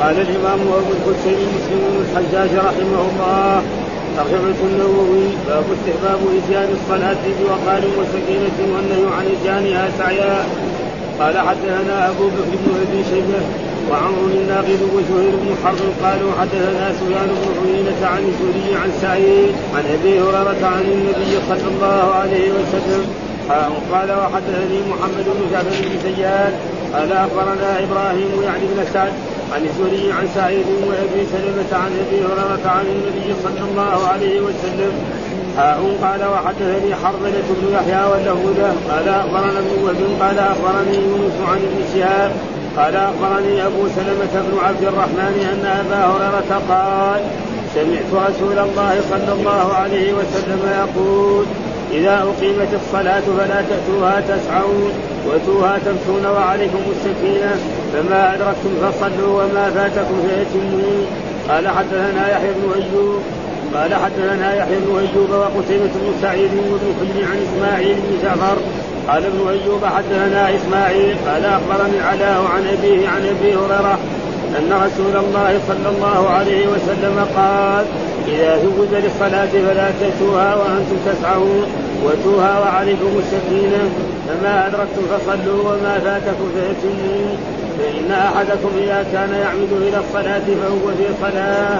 قال الإمام أبو الحسين مسلم الحجاج رحمه الله ترجمة النووي باب استحباب اتيان الصلاة بوقار وسكينة والنهي عن اتيانها سعيا. قال حدثنا أبو بكر بن أبي شيبة وعمر الناقد وزهير بن حرب قالوا حدثنا سفيان بن عيينة عن الزهري عن سعيد عن أبي هريرة عن النبي صلى الله عليه وسلم. قال وحدثني محمد بن جعفر بن زياد قال أخبرنا إبراهيم يعني بن سعد عن الزهري عن سعيد وأبي سلمة عن أبي هريرة عن النبي صلى الله عليه وسلم. حاء قال وحدثني حرملة بن يحيى واللهودة قال أخبرنا ابن وهب قال أخبرني يونس عن ابن شهاب. قال أخبرني أبو سلمة بن عبد الرحمن أن أبا هريرة قال سمعت رسول الله صلى الله عليه وسلم يقول إذا أقيمت الصلاة فلا تأتوها تسعون وأتوها تمشون وعليكم السكينة. فما أدركتم فصلوا وما فاتكم فأتموا قال حدثنا يحيى بن أيوب. قال حدثنا يحيى بن أيوب وقتيبة بن سعيد وابن حجر عن إسماعيل بن جعفر. قال ابن أيوب حدثنا إسماعيل. قال أخبرني علاء عن أبيه عن أبي هريرة أن رسول الله صلى الله عليه وسلم قال إذا زوج للصلاة فلا تأتوها وأنتم تسعون. وأتوها وعليكم السكينة فما أدركتم فصلوا وما فاتكم فأتموا فإن أحدكم إذا كان يعمد إلى الصلاة فهو في صلاة.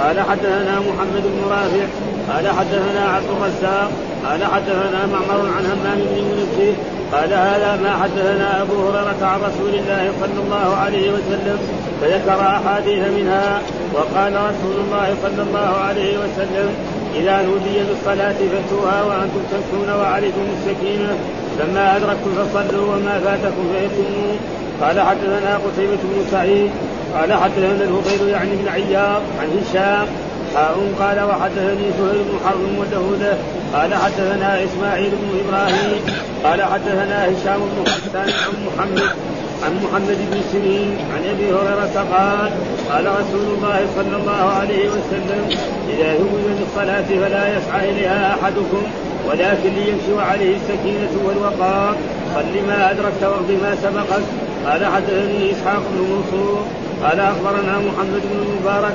قال حدثنا محمد بن رافع. قال حدثنا عبد الرزاق. قال حدثنا معمر عن همام بن منبه قال هذا ما حدثنا أبو هريرة عن رسول الله صلى الله عليه وسلم. فذكر أحاديث منها وقال رسول الله صلى الله عليه وسلم إذا نودي بالصلاه فأتوها وأنتم تمشون وعليكم السكينة لما أدركتم فصلوا وما فاتكم فاتموا قال حدثنا قتيبة بن سعيد قال حدثنا الهبيل يعني بن عياض عن هشام حاء قال وحدثني سهيل بن حرب ودهوده قال حدثنا إسماعيل بن إبراهيم قال حدثنا هشام بن حسان عن محمد عن محمد بن سنين عن أبي هريرة قال قال رسول الله صلى الله عليه وسلم إذا هوي بالصلاة فلا يسعى إليها أحدكم ولكن ليمشي وعليه السكينة والوقار. صل ما أدركت واقض ما سبقك قال حدثني إسحاق بن منصور. قال أخبرنا محمد بن المبارك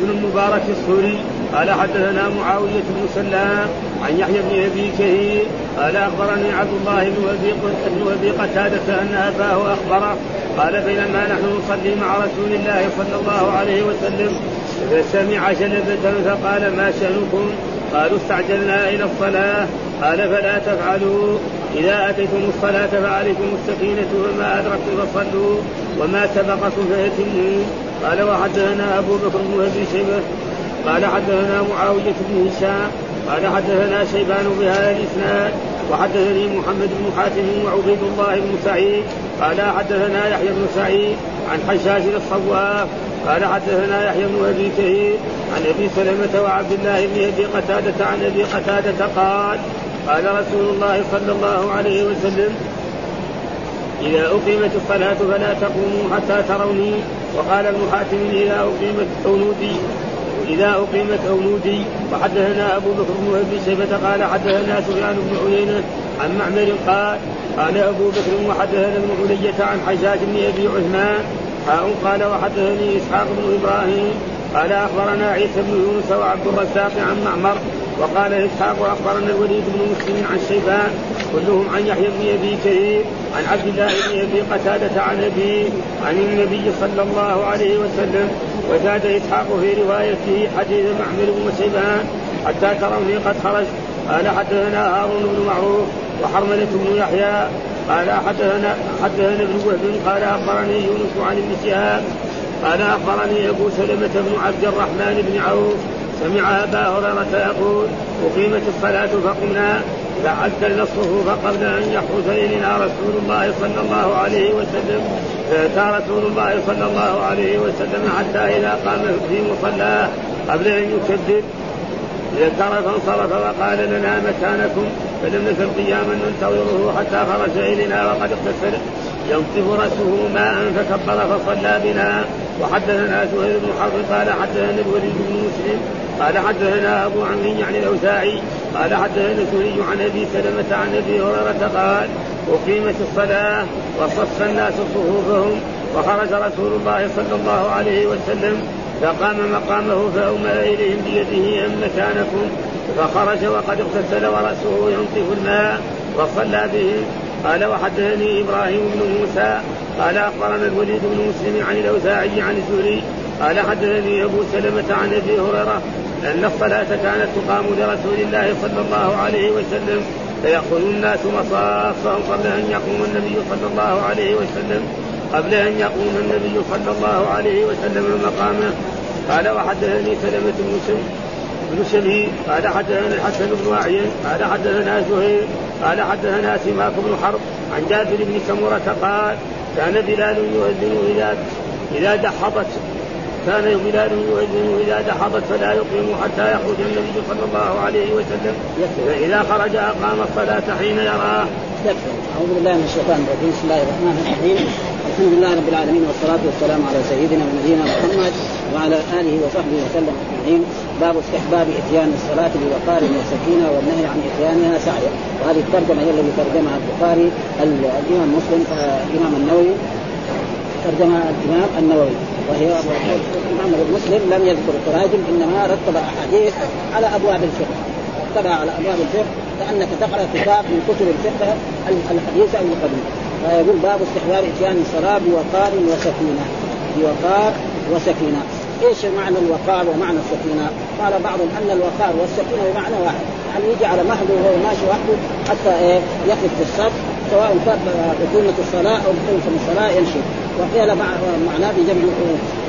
بن المبارك السوري قال حدثنا معاوية بن سلام عن يحيى بن أبي كثير قال أخبرني عبد الله بن أبي بن أبي قتادة أن أباه أخبره قال بينما نحن نصلي مع رسول الله صلى الله عليه وسلم فسمع جلبة فقال ما شأنكم؟ قالوا استعجلنا إلى الصلاة. قال فلا تفعلوا. إذا أتيتم الصلاة فعليكم السكينة وما أدركتم فصلوا. وما سبقكم فأتموا قال وحدثنا أبو بكر بن أبي شيبة قال حدثنا معاوية بن هشام قال حدثنا شيبان بهذا الإسناد وحدثني محمد بن حاتم وعبيد الله بن سعيد قال حدثنا يحيى بن سعيد عن حجاج الصواف قال حدثنا يحيى بن أبي كثير عن أبي سلمة وعبد الله بن أبي قتادة عن أبي قتادة قال قال رسول الله صلى الله عليه وسلم إذا أقيمت الصلاة فلا تقوموا حتى تروني. وقال ابن حاتم إذا أقيمت أونودي إذا أقيمت أونودي وحدثنا أبو بكر بن أبي شيبة قال حدثنا سفيان بن عيينة عن معمر قال قال أبو بكر وحدثنا ابن علية عن حجاج بن أبي عثمان قال وحدثني إسحاق بن إبراهيم قال أخبرنا عيسى بن يونس وعبد الرزاق عن معمر وقال إسحاق وأخبرنا الوليد بن مسلم عن شيبان كلهم عن يحيى بن أبي كريم عن عبد الله بن أبي قتادة عن ابي عن النبي صلى الله عليه وسلم. وزاد إسحاق في روايته حديث معمر شيبان حتى تروني قد خرج قال حدثنا هارون بن معروف وحرملة بن يحيى. قال حدثنا حدثنا ابن وهب. قال أخبرني يونس عن ابن شهاب. قال أخبرني أبو سلمة بن عبد الرحمن بن عوف سمع أبا هريرة يقول أقيمت الصلاة فقمنا فعدلنا الصفوف قبل أن يخرج إلينا رسول الله صلى الله عليه وسلم. فأتى رسول الله صلى الله عليه وسلم حتى إذا قام في مصلاه قبل أن يكبر ذكر فانصرف وقال لنا مكانكم فلم نزل قياما ننتظره حتى خرج إلينا وقد اغتسل. ينصف رأسه ماء فكبر فصلى بنا. وحدثنا زهير بن حرب قال حدثنا الوليد بن مسلم قال حدثنا أبو عمرو يعني الأوزاعي قال حدثنا الزهري عن أبي سلمة عن أبي هريرة قال أقيمت الصلاة وصف الناس صفوفهم وخرج رسول الله صلى الله عليه وسلم فقام مقامه فأومأ إليهم بيده أن مكانكم؟ فخرج وقد اغتسل ورأسه ينطف الماء وصلى بهم قال وحدثني إبراهيم بن موسى قال أخبرنا الوليد بن مسلم عن الأوزاعي عن الزهري قال حدثني أبو سلمة عن أبي هريرة أن الصلاة كانت تقام لرسول الله صلى الله عليه وسلم فيأخذ الناس مصافهم قبل أن يقوم النبي صلى الله عليه وسلم. قبل أن يقوم النبي صلى الله عليه وسلم مقامه قال وحدثني سلمة بن بن شبيب قال حدثنا الحسن بن أعين قال حدثنا زهير. قال حدثنا سماك بن حرب. عن جابر بن سمرة قال كان بلال يؤذن إذا إذا دحضت كان بلال يؤذن إذا دحضت فلا يقيم حتى يخرج النبي صلى الله عليه وسلم. فإذا خرج أقام الصلاة حين يراه. أعوذ بالله من الشيطان الرجيم. بسم الله الرحمن الرحيم. الحمد لله رب العالمين والصلاة والسلام على سيدنا ونبينا محمد وعلى آله وصحبه وسلم أجمعين. باب استحباب إتيان الصلاة بوقار وسكينة والنهي عن إتيانها سعيا وهذه الترجمة هي التي ترجمها البخاري الإمام مسلم الإمام النووي. ترجمها الإمام النووي. وهي الإمام مسلم لم يذكر التراجم إنما رتب أحاديث على أبواب الفقه. رتبها على أبواب الفقه كأنك تقرأ كتاب من كتب الفقه الحديثة القديمة فيقول باب استحباب إتيان الصلاه بوقار وسكينة. بوقار وسكينة. إيش معنى الوقار ومعنى السكينه؟ قال بعضهم أن الوقار والسكينه بمعنى واحد. يعني يجي على مهله وهو ماشي وحده حتى إيه يقف في الصف سواء كان بقيمة الصلاة أو بقيمة الصلاة يمشي. وقيل معناه بجمع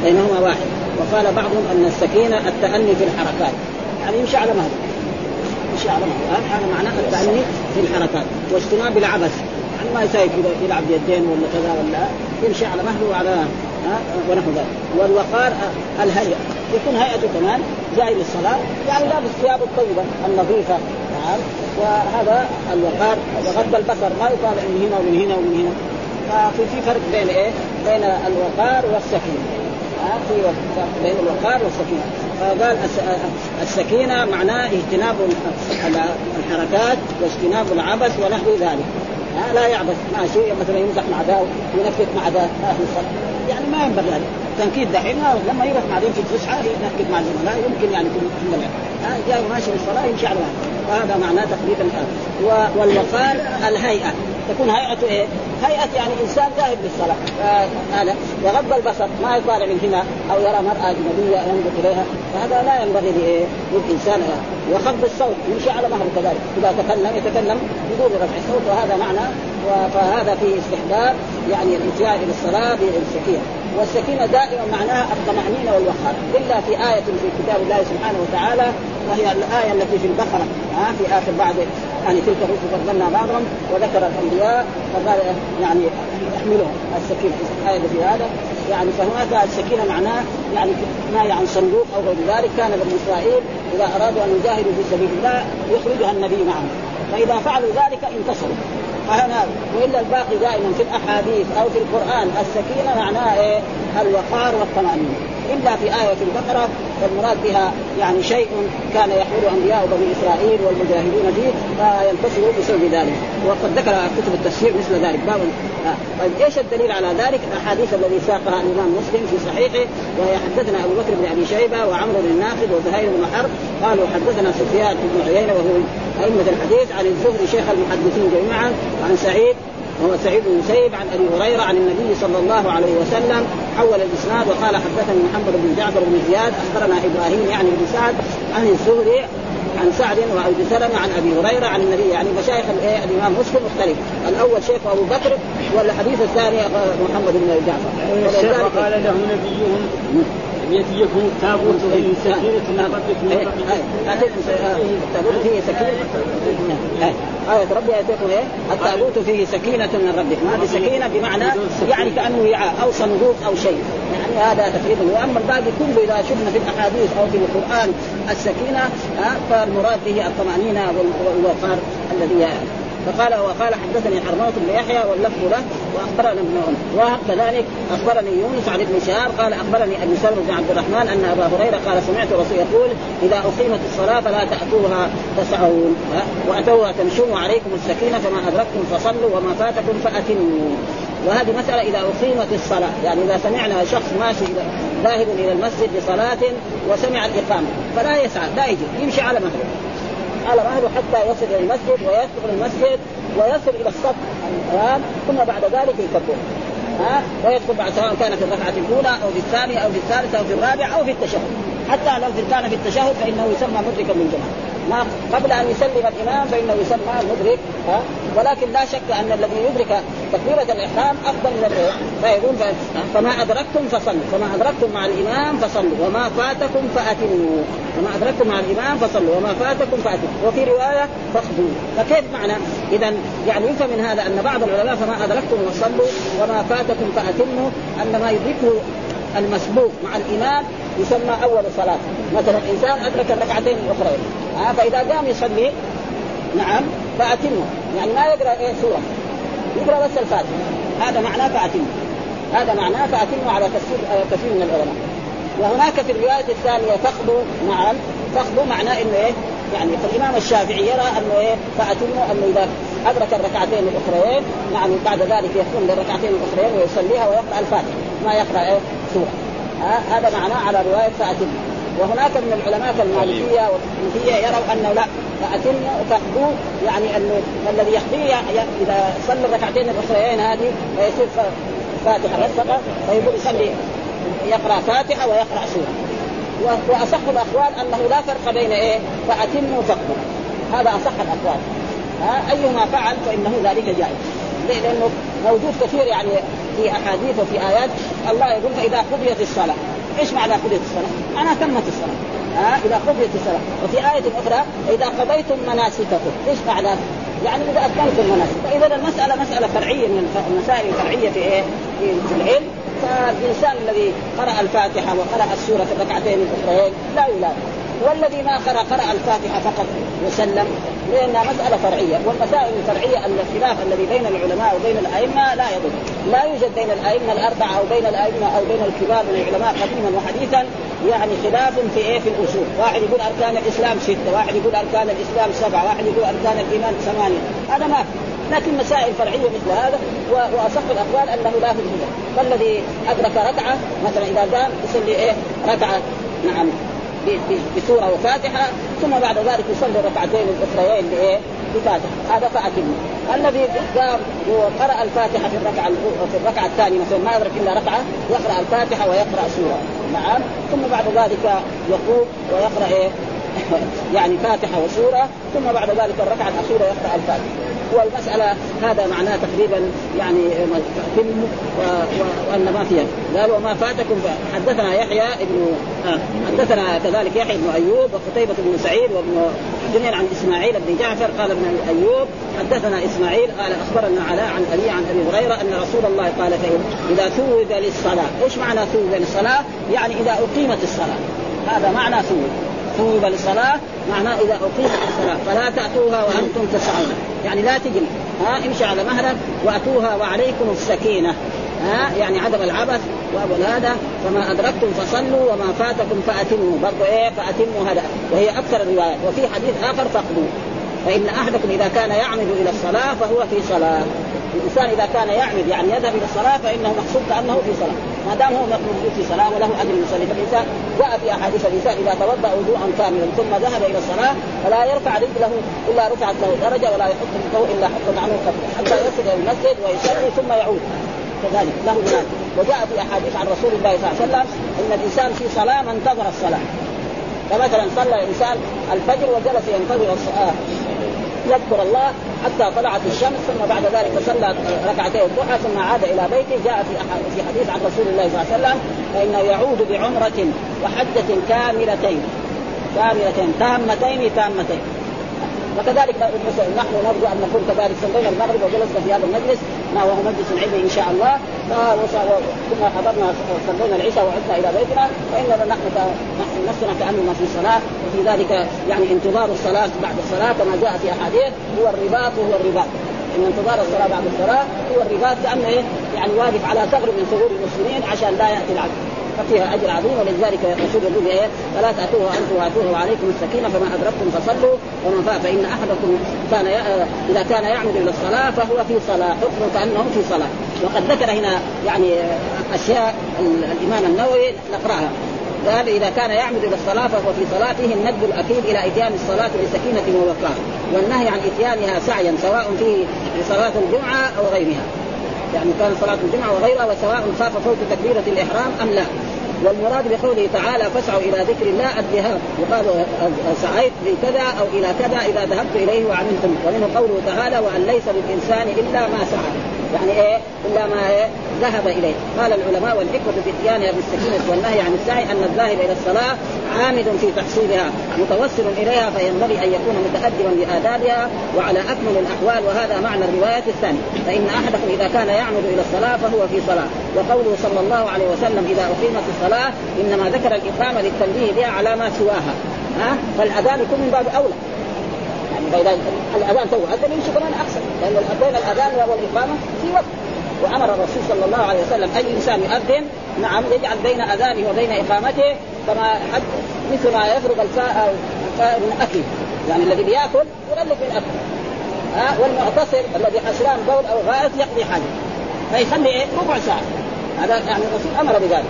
بينهما واحد. وقال بعضهم أن السكينة التأني في الحركات. يعني يمشي على مهله. يمشي على مهله. هذا معناه التأني في الحركات. واجتناب العبث. يعني ما يساوي يلعب بيدين ولا كذا ولا يمشي على مهله وعلى ونحو ذلك. والوقار الهيئة. يكون هيئته كمان جاي للصلاه يعني لابس ثيابه الطيبة النظيفة نعم. وهذا الوقار وغض البصر ما يقال من هنا ومن هنا ومن هنا. ففي في فرق بين إيه؟ بين الوقار والسكينة. في فرق بين الوقار والسكينة. فقال السكينة معناه اجتناب الحركات واجتناب العبث ونحو ذلك. ها لا يعبث ماشي مثلا يمزح مع ذا وينكت مع ذا في الصلاه يعني ما ينبغي هذا تنكيت دحين لما يروح بعدين في الفسحه ينكت مع الزملاء يمكن يعني يكون ها جاي ماشي في الصلاه يمشي على هذا معناه تقريبا والوقار الهيئة. تكون هيئته إيه؟ هيئه يعني إنسان ذاهب للصلاه هذا وغض البصر ما يطالع من هنا أو يرى مرأة أجنبية ينظر إليها. فهذا لا ينبغي؟ للإنسان وخفض الصوت يمشي على مهله كذلك. إذا تكلم يتكلم بدون رفع الصوت وهذا معنى فهذا فيه استحباب يعني الاتيان إلى الصلاة بالسكينه والسكينة دائما معناها الطمأنينة والوقار إلا في آية في كتاب الله سبحانه وتعالى وهي الآية التي في البقرة. ها في آخر بعد يعني تلك الرسل فضلنا بعضهم وذكر الأنبياء فقال يعني يحملهم السكينه الايه في هذا. يعني فهناك السكينة معناه يعني ما عن صندوق أو غير ذلك. كان بني إسرائيل إذا أرادوا أن يجاهدوا في سبيل الله يخرجها النبي معهم. فإذا فعلوا ذلك انتصروا. فهنا وإلا الباقي دائما في الأحاديث أو في القرآن السكينة معناها إيه؟ الوقار والطمأنينة. إلا في آية البقره والمراد بها يعني شيء كان يحمل أنبياء بني إسرائيل والمجاهدون فيه فينتصروا بسبب ذلك وقد ذكر كتب التفسير مثل ذلك باب آه. طيب إيش الدليل على ذلك؟ الأحاديث الذي ساقها الإمام مسلم في صحيحه وهي حدثنا أبو بكر بن أبي شيبة وعمرو بن الناقد وزهير بن حرب قالوا حدثنا سفيان بن عيينة وهو أئمة الحديث عن الزهري شيخ المحدثين جميعا عن سعيد وهو سعيد بن عن أبي هريرة عن النبي صلى الله عليه وسلم حول الإسناد وقال حدثني محمد بن جعفر بن زياد أخبرنا إبراهيم يعني بن سعد عن الزهري عن سعد وأبي سلمة عن أبي هريرة عن النبي يعني مشايخ الإمام مسلم مختلف. الأول شيخ أبو بكر والحديث الثاني محمد بن جعفر. قال له نبيهم. التابوت فيه سكينة من ربكم التابوت فيه سكينة. آية. ربي يأتيكم إيه؟ التابوت فيه سكينة من ربكم هذه سكينة بمعنى يعني كأنه وعاء أو صندوق أو شيء. يعني هذا تقريبا. وأما الباقي كله إذا شفنا في الأحاديث أو في القرآن السكينة فالمراد به الطمأنينة والوقار الذي فقال وقال حدثني حرموت بن يحيى واللفظ له وأخبرنا ابن عمر. وكذلك أخبرني يونس عن ابن شهاب قال أخبرني أبي سلمة بن عبد الرحمن أن أبا هريرة قال سمعت رسول يقول إذا أقيمت الصلاة فلا تأتوها تسعون. وأتوها تمشون وعليكم السكينة فما أدركتم فصلوا وما فاتكم فأتموا. وهذه مسألة إذا أقيمت الصلاة يعني إذا سمعنا شخص ماشي ذاهب إلى المسجد لصلاه وسمع الإقامة فلا يسعى لا يجي يمشي على مهله. على مهله حتى يصل إلى المسجد ويدخل المسجد ويصل إلى الصف ثم بعد ذلك يكبر. ها؟ ويدخل بعد سواء كان في الركعة الأولى أو في الثانية أو في الثالثة أو في الرابعة أو في التشهد. حتى لو كان في التشهد فإنه يسمى مدركا للجماعه ما قبل أن يسلم الإمام فإنه يسمى مدرك ها؟ ولكن لا شك أن الذي يدرك تكبيرة الإحرام أفضل من الايه فيقول فما أدركتم فصلوا فما أدركتم مع الإمام فصلوا وما فاتكم فأتموا. فما أدركتم مع الإمام فصلوا وما فاتكم فأتموا. وفي رواية فاقضوا. فكيف معنى؟ اذا يعني يفهم من هذا أن بعض العلماء فما أدركتم فصلوا وما فاتكم فأتموا أن ما يدركه المسبوق مع الإمام يسمى أول صلاة. مثلا إنسان أدرك الركعتين الأخرين. آه فإذا قام يصلي نعم فأتمه. يعني ما يقرأ إيه سورة. يقرأ بس الفاتحة. هذا معناه فأتمه. هذا معناه فأتمه على تفسير كثير من العلماء. وهناك في الرواية الثانية تخضوا نعم تخضوا معناه إنه إيه؟ يعني فالامام الشافعي يرى إنه إيه؟ فأتمه إنه إذا أدرك الركعتين الأخرين نعم بعد ذلك يقوم للركعتين الأخرين ويصليها ويقرأ الفاتحة. ما يقرأ إيه؟ آه هذا معناه على رواية فاتمه وهناك من العلماء كالمالكيه والحنفيه يروا أنه لا فأتم تقضوا يعني أنه الذي يقضي إذا صلى الركعتين الاخرين هذه فيصير فاتحة فقط فيقول يصلي يقرأ فاتحة ويقرأ سورة. وأصح الأقوال أنه لا فرق بين إيه؟ فاتموا فقط هذا أصح الأقوال. ها ايما فعل فإنه ذلك جائز. لأنه موجود كثير يعني في أحاديث وفي آيات. الله يقول فإذا قضيت الصلاة. إيش معنى قضيت الصلاة؟ معناها تمت الصلاة. ها؟ إذا قضيت الصلاة. وفي آية أخرى إذا قضيتم مناسككم. إيش معنى؟ يعني إذا أتممتم المناسك فإذا المسألة مسألة فرعية من المسائل الفرعية في إيه؟ في العلم. فالإنسان الذي قرأ الفاتحة وقرأ السورة في الركعتين الاخرين لا يلام والذي ما قرأ قرأ الفاتحة فقط وسلم لأنها مسألة فرعية. والمسائل الفرعية الخلاف الذي بين العلماء وبين الأئمة لا يضر لا يوجد بين الأئمة الأربعة أو بين الأئمة أو بين الكبار من العلماء قديما وحديثا يعني خلاف في إيه؟ في الأصول، واحد يقول أركان الإسلام ستة، واحد يقول أركان الإسلام سبعة، واحد يقول أركان الإيمان ثمانية، هذا ما في، لكن مسائل فرعية مثل هذا وأصح الأقوال أنه لا في فالذي أدرك ركعة مثلا إذا قام يصلي إيه؟ ركعة. نعم. بسوره وفاتحة ثم بعد ذلك يصلي الركعتين الأخريين بإيه؟ بفاتحة. هذا فاتم الذي قام وقرأ الفاتحة في الركعة في الركعة الثانية مثلا ما يدرك إلا ركعة يقرأ الفاتحة ويقرأ سورة. نعم. ثم بعد ذلك يقوم ويقرأ إيه؟ يعني فاتحة وسورة ثم بعد ذلك الركعة الأخيرة يقرأ الفاتحة. والمسألة هذا معناه تقريبا يعني تم وأن ما فيها. قال وما فاتكم حدثنا يحيى ابن آه حدثنا كذلك يحيى بن أيوب وقتيبة بن سعيد وابن جنين عن إسماعيل بن جعفر قال ابن أيوب حدثنا إسماعيل قال أخبرنا علاء عن أبي عن أبي هريرة أن رسول الله قال إذا ثوب للصلاة، إيش معنى ثوب للصلاة؟ يعني إذا اقيمت الصلاة. هذا معنى ثوب ثوب للصلاة معناه إذا أقيمت الصلاة فلا تأتوها وأنتم تسعون. يعني لا تجري ها امشي على مهلك وأتوها وعليكم السكينة. ها يعني عدم العبث هذا فما أدركتم فصلوا وما فاتكم فأتموا. برضو إيه فأتموا هذا. وهي أكثر الروايات وفي حديث آخر فاقضوا. فإن أحدكم إذا كان يعمد إلى الصلاة فهو في صلاة. الإنسان إذا كان يعمد يعني يذهب إلى الصلاة فإنه مقصود كأنه في صلاة. ما دام هو موجود في صلاة وله أجر يصلي. فالإنسان جاء في أحاديث الإنسان إذا توضأ وضوءا كاملا ثم ذهب إلى الصلاة فلا يرفع رجله إلا رفعت له درجة ولا يحط رجله إلا حط عنه قبله حتى يصل إلى المسجد ويصلي ثم يعود. كذلك له هناك وجاء في أحاديث عن رسول الله صلى الله عليه وسلم إن الإنسان في صلاة ما انتظر الصلاة. فمثلا صلى الإنسان الفجر وجلس ينتظر الصلاه يذكر الله حتى طلعت الشمس ثم بعد ذلك صلى ركعتي الضحى ثم عاد إلى بيته. جاء في في حديث عن رسول الله صلى الله عليه وسلم فإنه يعود بعمرة وحجة كاملتين كاملتين تامتين تامتين. وكذلك نحن نرجو أن نكون كذلك صلينا المغرب وجلسنا في هذا المجلس. ما هو مجلس علمي إن شاء الله. ثم حضرنا صلينا العشاء وعدنا إلى بيتنا. فاننا نحن نفسنا كأننا في صلاة. وفي ذلك يعني انتظار الصلاة بعد الصلاة. كما جاء في أحاديث هو الرباط وهو الرباط. إن انتظار الصلاة بعد الصلاة هو الرباط كانه؟ يعني واقف على ثغر من ثغور المسلمين عشان لا يأتي العدو. ففيها أجر عظيم ولذلك الرسول يقول فلا تاتوها أنتم واتوها وعليكم السكينه فما أدركتم فصلوا ومن فإن أحدكم كان إذا كان يعمد إلى الصلاة فهو في صلاة حكم كأنه في صلاة. وقد ذكر هنا يعني أشياء الإمام النووي نقرأها. قال إذا كان يعمد إلى الصلاة فهو في صلاته الندب الأكيد إلى إتيان الصلاة بسكينة ووقار. والنهي عن إتيانها سعيا سواء في صلاة الجمعة أو غيرها. يعني كان صلاة الجمعة وغيرها وسواء خاف فوت تكبيرة الإحرام أم لا. والمراد بقوله تعالى فاسعوا إلى ذكر الله الذهاب. يقال سعيت في كذا أو إلى كذا إذا ذهبت إليه وعملتم. ومنه قوله تعالى وأن ليس للإنسان إلا ما سعى. يعني إيه؟ إلا ما إيه؟ ذهب إليه. قال العلماء والحكمة في اتيانها بالسكينه والنهي عن السعي أن الذاهب إلى الصلاة عامد في تحصيلها متوسل إليها فينبغي أن يكون متأدبا بادابها وعلى أكمل الأحوال وهذا معنى الرواية الثانية. فإن أحدكم إذا كان يعمد إلى الصلاة فهو في صلاة. وقوله صلى الله عليه وسلم إذا أقيمت الصلاة إنما ذكر الإقامة للتنبيه بها على ما سواها. ها؟ فالأذان يكون من باب أولى. فاذا الأذان تو. اذن يمشي كمان أحسن. لأن بين الأذان والاقامه في وقت. وأمر الرسول صلى الله عليه وسلم أي إنسان يؤذن نعم يجعل بين أذانه وبين إقامته كما حد مثل ما يفرغ الفاء من اكله يعني الذي بيأكل يغلق من أكله. ها؟ والمعتصر الذي حسران بول أو غائط يقضي حاجة. فيخلي إيه؟ ربع ساعة. هذا يعني الرسول أمر بذلك.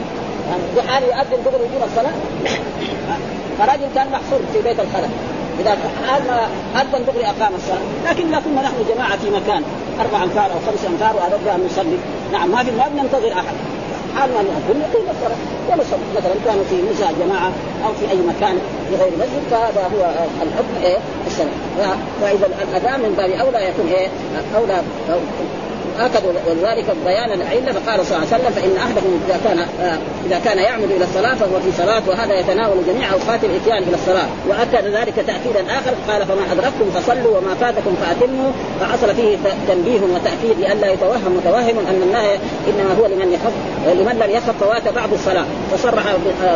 يعني في حال يؤذن دغري يجيب الصلاة. فرجل كان محصور في بيت الخلل اذا حال ما اذن دغري أقام الصلاة. لكن لا كنا نحن جماعة في مكان. أربع امتار أو خمس امتار واردنا أن نصلي. نعم ما في ما بننتظر أحد. حال ما نؤذن يقيم الصلاه ونصلي مثلا كانوا في نزاع جماعة أو في أي مكان في غير مسجد فهذا هو الحكم إيه السنة وإذا الأذان من باب أولى يكون إيه أولى اكدوا ولذلك بيان العله فقال صلى الله عليه وسلم فإن أحدكم إذا كان آه إذا كان يعمد إلى الصلاة فهو في صلاة وهذا يتناول جميع أوقات الإتيان إلى الصلاة. وأكد ذلك تأكيدا آخر قال فما أدركتم فصلوا وما فاتكم فأتموا. فحصل فيه تنبيه وتأكيد لئلا يتوهم متوهم أن النهي إنما هو لمن يخف لمن لم يخف فوات بعض الصلاة. فصرح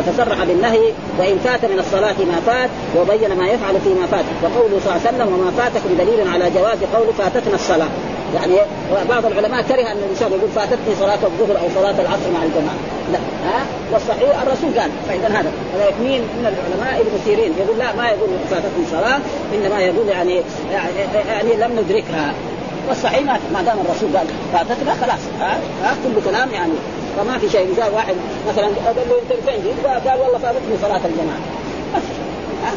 فصرح بالنهي وإن فات من الصلاة ما فات وبين ما يفعل فيما فات. وقوله صلى الله عليه وسلم وما فاتكم دليل على جواز قول فاتتنا الصلاة. يعني بعض العلماء كره أن الإنسان يقول فاتتني صلاة الظهر أو صلاة العصر مع الجماعة. لا. ها؟ والصحيح الرسول قال فإذا هذا. مين من العلماء ابن سيرين يقول لا ما يقول فاتتني صلاة إنما يقول يعني يعني لم ندركها. والصحيح ما دام الرسول قال فاتتنا خلاص. ها, ها؟ كل كلام يعني. فما في شيء جاء واحد مثلا قال له أنت فين؟ جيت؟ قال والله فاتتني صلاة الجماعة. بس. ها؟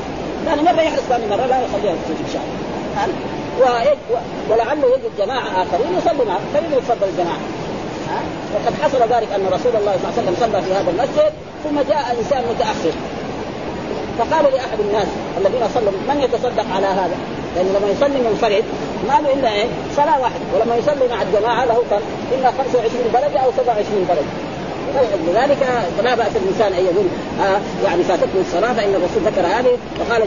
ثاني مرة يحرص ثاني مرة لا يخليها في شهر ولعله يجد جماعة آخرين يصلي معه فيدرك فضل الجماعة وقد حصل ذلك أن رسول الله صلى الله عليه وسلم صلى في هذا المسجد ثم جاء إنسان متأخر فقال لأحد الناس الذين صلوا من يتصدق على هذا؟ لأنه لما يصلي منفرد ما له إلا إيه؟ صلاة واحدة ولما يصلي مع الجماعة له كم؟ إلا 25 درجة أو 27 درجة لذلك لا بأس الإنسان أن يقول آه يعني فاتته الصلاة فإن الرسول ذكر هذه وقال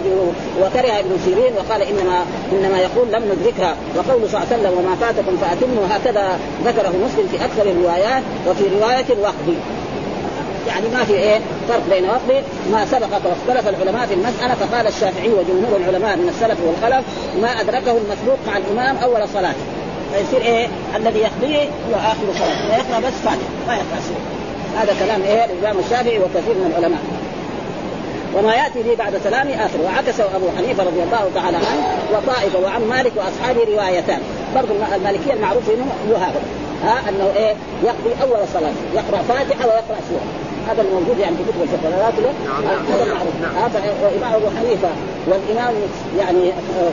وكره ابن سيرين وقال انما إنما يقول لم ندركها وقول صلى الله عليه وسلم وما فاتكم فأتموا هكذا ذكره مسلم في أكثر الروايات وفي رواية الوقف يعني ما في إيه؟ فرق بين وقف ما سبق واختلف العلماء في المسألة فقال الشافعي وجمهور العلماء من السلف والخلف ما أدركه المسبوق مع الإمام أول صلاته. فيصير إيه؟ الذي يقضيه هو آخر صلاه فيقرا بس فاتحة ما يقرأ هذا كلام إيه؟ الإمام الشافعي وكثير من العلماء. وما يأتي به بعد سلامي آخر. وعكسه أبو حنيفة رضي الله تعالى عنه وطائفة وعن مالك وأصحابه روايتان. برضو المالكية المعروف منهم هو هذا ها؟ أنه إيه؟ يقضي أول صلاة يقرأ فاتحة ويقرأ سورة. هذا الموجود يعني في كتب الفقه لا نعم هذا المعروف. هذا وإمام أبو حنيفة والإمام يعني آه،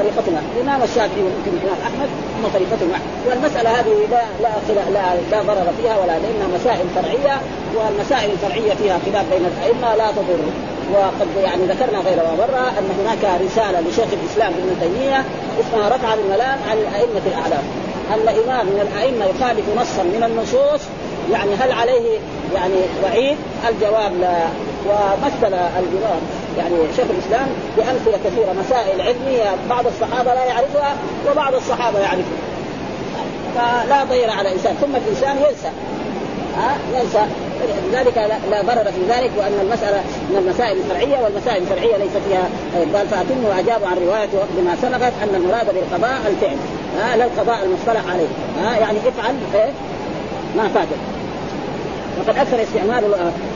طريقتنا. الإمام الشافعي ويمكن الإمام أحمد هم طريقتهم والمسألة هذه لا لا لا لا ضرر فيها ولا لأنها مسائل فرعية والمسائل الفرعية فيها خلاف بين الأئمة لا تضر. وقد يعني ذكرنا غير مره أن هناك رسالة لشيخ الإسلام ابن تيمية اسمها رفع الملام عن الأئمة الأعلام. أن امام من الأئمة يخالف نصا من النصوص يعني هل عليه يعني وعيد؟ الجواب لا. ومثل الإمام يعني شيخ الإسلام بأمثلة كثيرة مسائل علمية بعض الصحابة لا يعرفها وبعض الصحابة يعرفها. فلا ضير على الانسان ثم الإنسان ينسى. ها؟ ينسى. لذلك لا ضرر في ذلك وأن المساله من المسائل الفرعيه والمسائل الفرعيه ليس فيها قال فأتم واجابوا عن رواية وقت ما سبقت أن المراد بالقضاء الفعل. ها؟ لا القضاء المصطلح عليه. ها؟ يعني افعل إيه؟ ما فاتك وقد أكثر استعمال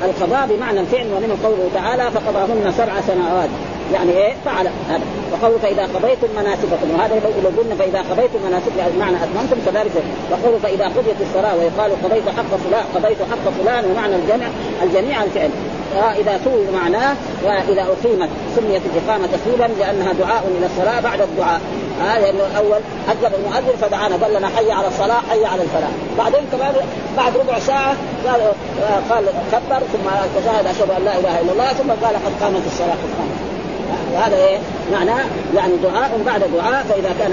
القضاء بمعنى الفعل ومنه قوله تعالى فقضاهن سبع سنوات. يعني إيه؟ فعل هذا. وقوله فإذا قضيتم مناسككم. وهذا لو قلنا فإذا قضيتم مناسككم بمعنى أتممتم كذلك. وقوله فإذا قضيت الصلاة ويقال قضيت حق فلان قضيت حق فلان ومعنى الجمع الجميع الفعل. إذا سوي معناه وإذا أقيمت سميت الإقامة تسويبا لأنها دعاء إلى الصلاة بعد الدعاء. آه لأنه الأول أذن المؤذن فدعانا قال لنا حي على الصلاة حي على الفلاح. بعدين كمان بعد ربع ساعة قال آه قال كبر ثم تشهد أشهد أن لا إله إلا الله ثم قال قد قامت الصلاة قد قامت وهذا إيه؟ معناه يعني دعاء بعد دعاء فإذا كان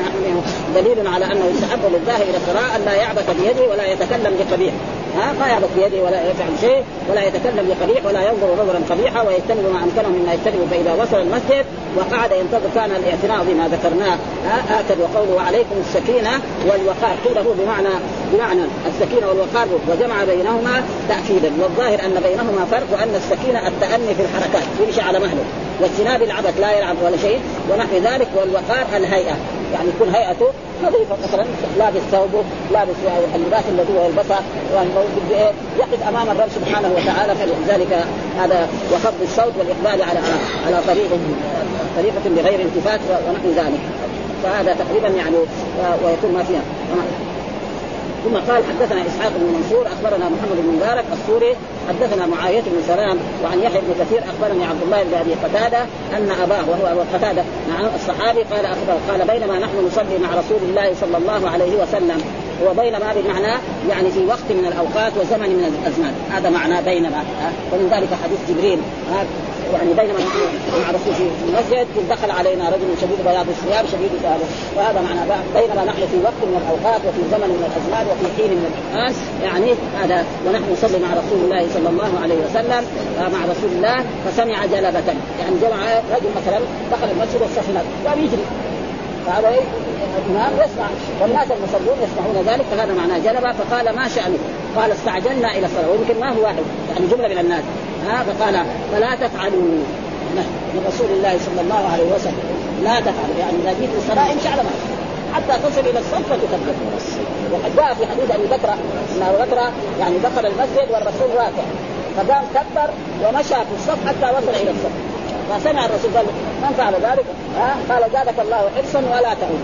دليل على أنه يستحب للذاهب إلى الصلاه أن لا يعبث بيده ولا يتكلم بقبيح. ها ما يعبث بيده ولا يفعل شيء ولا يتكلم بقبيح ولا ينظر نظرا قبيحا ويجتنب ما أمكنه مما يجتنب فإذا وصل المسجد وقعد ينتظر كان الاعتناء بما ذكرناه. آكد وقوله وعليكم السكينة والوقار قيل هو بمعنى بمعنى السكينة والوقار وجمع بينهما تأكيدا. والظاهر أن بينهما فرق وان السكينة التأني في الحركات يمشي على مهله. واجتناب العبث لا يلعب ولا شيء ونحو ذلك والوقار الهيئة. يعني يكون هيئته نظيفه مثلا لابس ثوبه لابس اللباس الذي هو يلبسه يقف أمام الرب سبحانه وتعالى فلذلك هذا وخفض الصوت والإقبال على على طريق طريقة بغير التفات ونحو ذلك. فهذا تقريبا يعني ويكون ما فيها. ثم قال حدثنا إسحاق بن منصور أخبرنا محمد بن مبارك السوري حدثنا معاوية بن سلام وعن يحيى بن كثير أخبرني عبد الله بن أبي قتادة أن أباه وهو قتادة نعم الصحابي قال أخبر قال بينما نحن نصلي مع رسول الله صلى الله عليه وسلم وبينما بمعنى يعني في وقت من الأوقات وزمن من الأزمان هذا معنى بينما ومن ذلك حديث جبريل يعني بينما مع رسول في المسجد دخل علينا رجل شديد بياض الثياب شديد سهل وهذا معنى بينما نحن في وقت من الأوقات وفي زمن من الأزمان وفي حين من الان يعني هذا ونحن نصلي مع رسول الله صلى الله عليه وسلم مع رسول الله فسمع جلبة. يعني جمع رجل مثلا دخل المسجد والصف قام يجري. فهذا الإمام يسمع. والناس المصلون يسمعون ذلك فهذا معناه جلبه فقال ما شأنه؟ قال استعجلنا إلى الصلاة ويمكن ما هو واحد يعني جملة من الناس. ها فقال فلا تفعلوا. من رسول الله صلى الله عليه وسلم. لا تفعلوا يعني إذا جيت الصلاه امشي على مهلك حتى تصل إلى الصف وتكبر وقد جاء في حديث أبي بكر أن ابو بكر يعني دخل المسجد والرسول راكع فقام كبر ومشى في الصف حتى وصل إلى الصف. فسمع الرسول قال من فعل ذلك؟ ها؟ قال زادك الله حرصا ولا تعود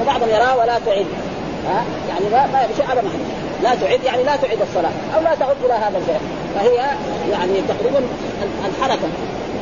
وبعضهم يراه ولا تعد. ها؟ يعني ما ما شيء على محل لا تعد يعني لا تعد الصلاة أو لا تعد إلى هذا الفعل. فهي يعني تقريبا الحركة.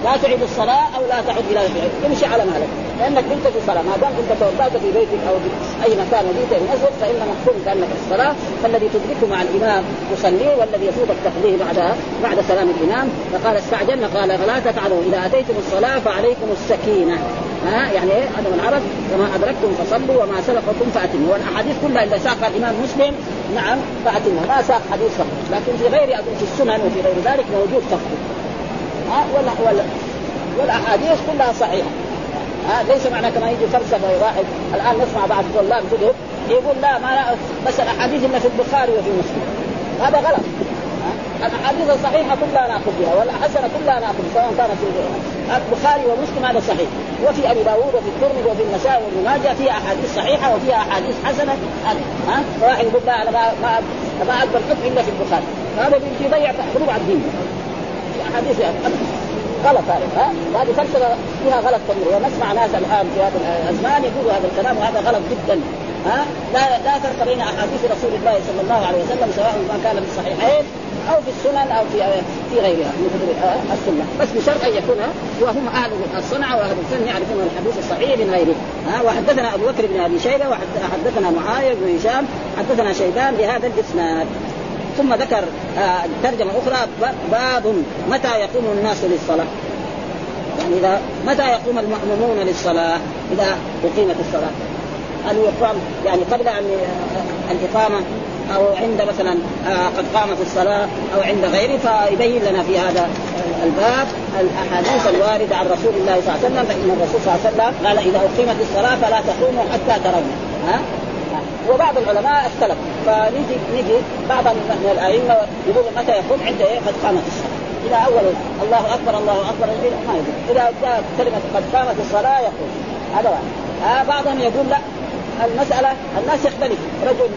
لا تعيد الصلاة أو لا تعد الفعل امشي على مهلك لأنك كنت في الصلاة. ما دام كنت توضأت في بيتك أو في أي مكان وجيت في المسجد فإن محكوم كأنك في الصلاة فالذي تدركه مع الإمام تصليه والذي يفوتك تقضيه بعد بعد سلام الإمام. فقال استعجلنا. قال فلا تفعلوا. إذا أتيتم الصلاة فعليكم السكينة. ها؟ يعني إيه؟ من عرف وما أدركتم فصلوا وما سبقكم فأتموا. والأحاديث كلها إذا ساقها الإمام مسلم نعم فأتموا. ما ساق حديث فقط لكن في غير في السنن وفي غير ذلك موجود فقط ها ولا والأحاديث كلها صحيحة. ها ليس معنى كما يجي فلسفة واحد. الآن نسمع بعض طلاب كتب يقول لا ما بس الأحاديث إلا في البخاري وفي مسلم. هذا غلط. الأحاديث الصحيحة كلها نأخذ بها والحسنة كلها نأخذ سواء كانت في البخاري ومسلم هذا صحيح. وفي أبي داوود وفي الترمذي وفي النسائي وابن ماجه فيها أحاديث صحيحة وفيها أحاديث حسنة. ها واحد يقول لا أنا ما ما ما أقبل حكم إلا في البخاري. هذا بيضيع حروب على الدين. احاديث يعني. غلط هذا ها؟ وهذه فلسفة فيها غلط كبير. ونسمع ناس الآن في هذا الأزمان يقولوا هذا الكلام وهذا غلط جدا ها؟ لا لا فرق بين أحاديث رسول الله صلى الله عليه وسلم سواء ما كان في الصحيحين أو في السنن أو في في غيرها كتب السنة. بس بشرط أن يكون وهم أهل الصنعة وأهل الفن يعرفون الحديث الصحيح من غيره ها؟ وحدثنا أبو بكر بن أبي شيبة وحدثنا معاوية بن هشام حدثنا شيبان بهذا الإسناد. ثم ذكر آه ترجمة أخرى باب متى يقوم الناس للصلاة. يعني إذا متى يقوم المأمومون للصلاة؟ إذا أقيمت الصلاة. هل يقام يعني قبل أن آه، الإقامة؟ أو عند مثلا آه قد قامت الصلاة أو عند غيره؟ فيبين لنا في هذا الباب الأحاديث الواردة عن رسول الله صلى الله عليه وسلم فإن الرسول صلى الله عليه وسلم قال إذا أقيمت الصلاة فلا تقوموا حتى ترون ها؟ وبعض العلماء اختلف. فنيجي نيجي بعض من الأئمة يقول متى يقوم عند إيه؟ قد قامت الصلاة. اذا أول الله أكبر الله أكبر ما يقول إذا جاءت كلمة قد قامت الصلاة يقول. هذا واحد. آه بعضهم يقول لا. المسألة الناس يختلف رجل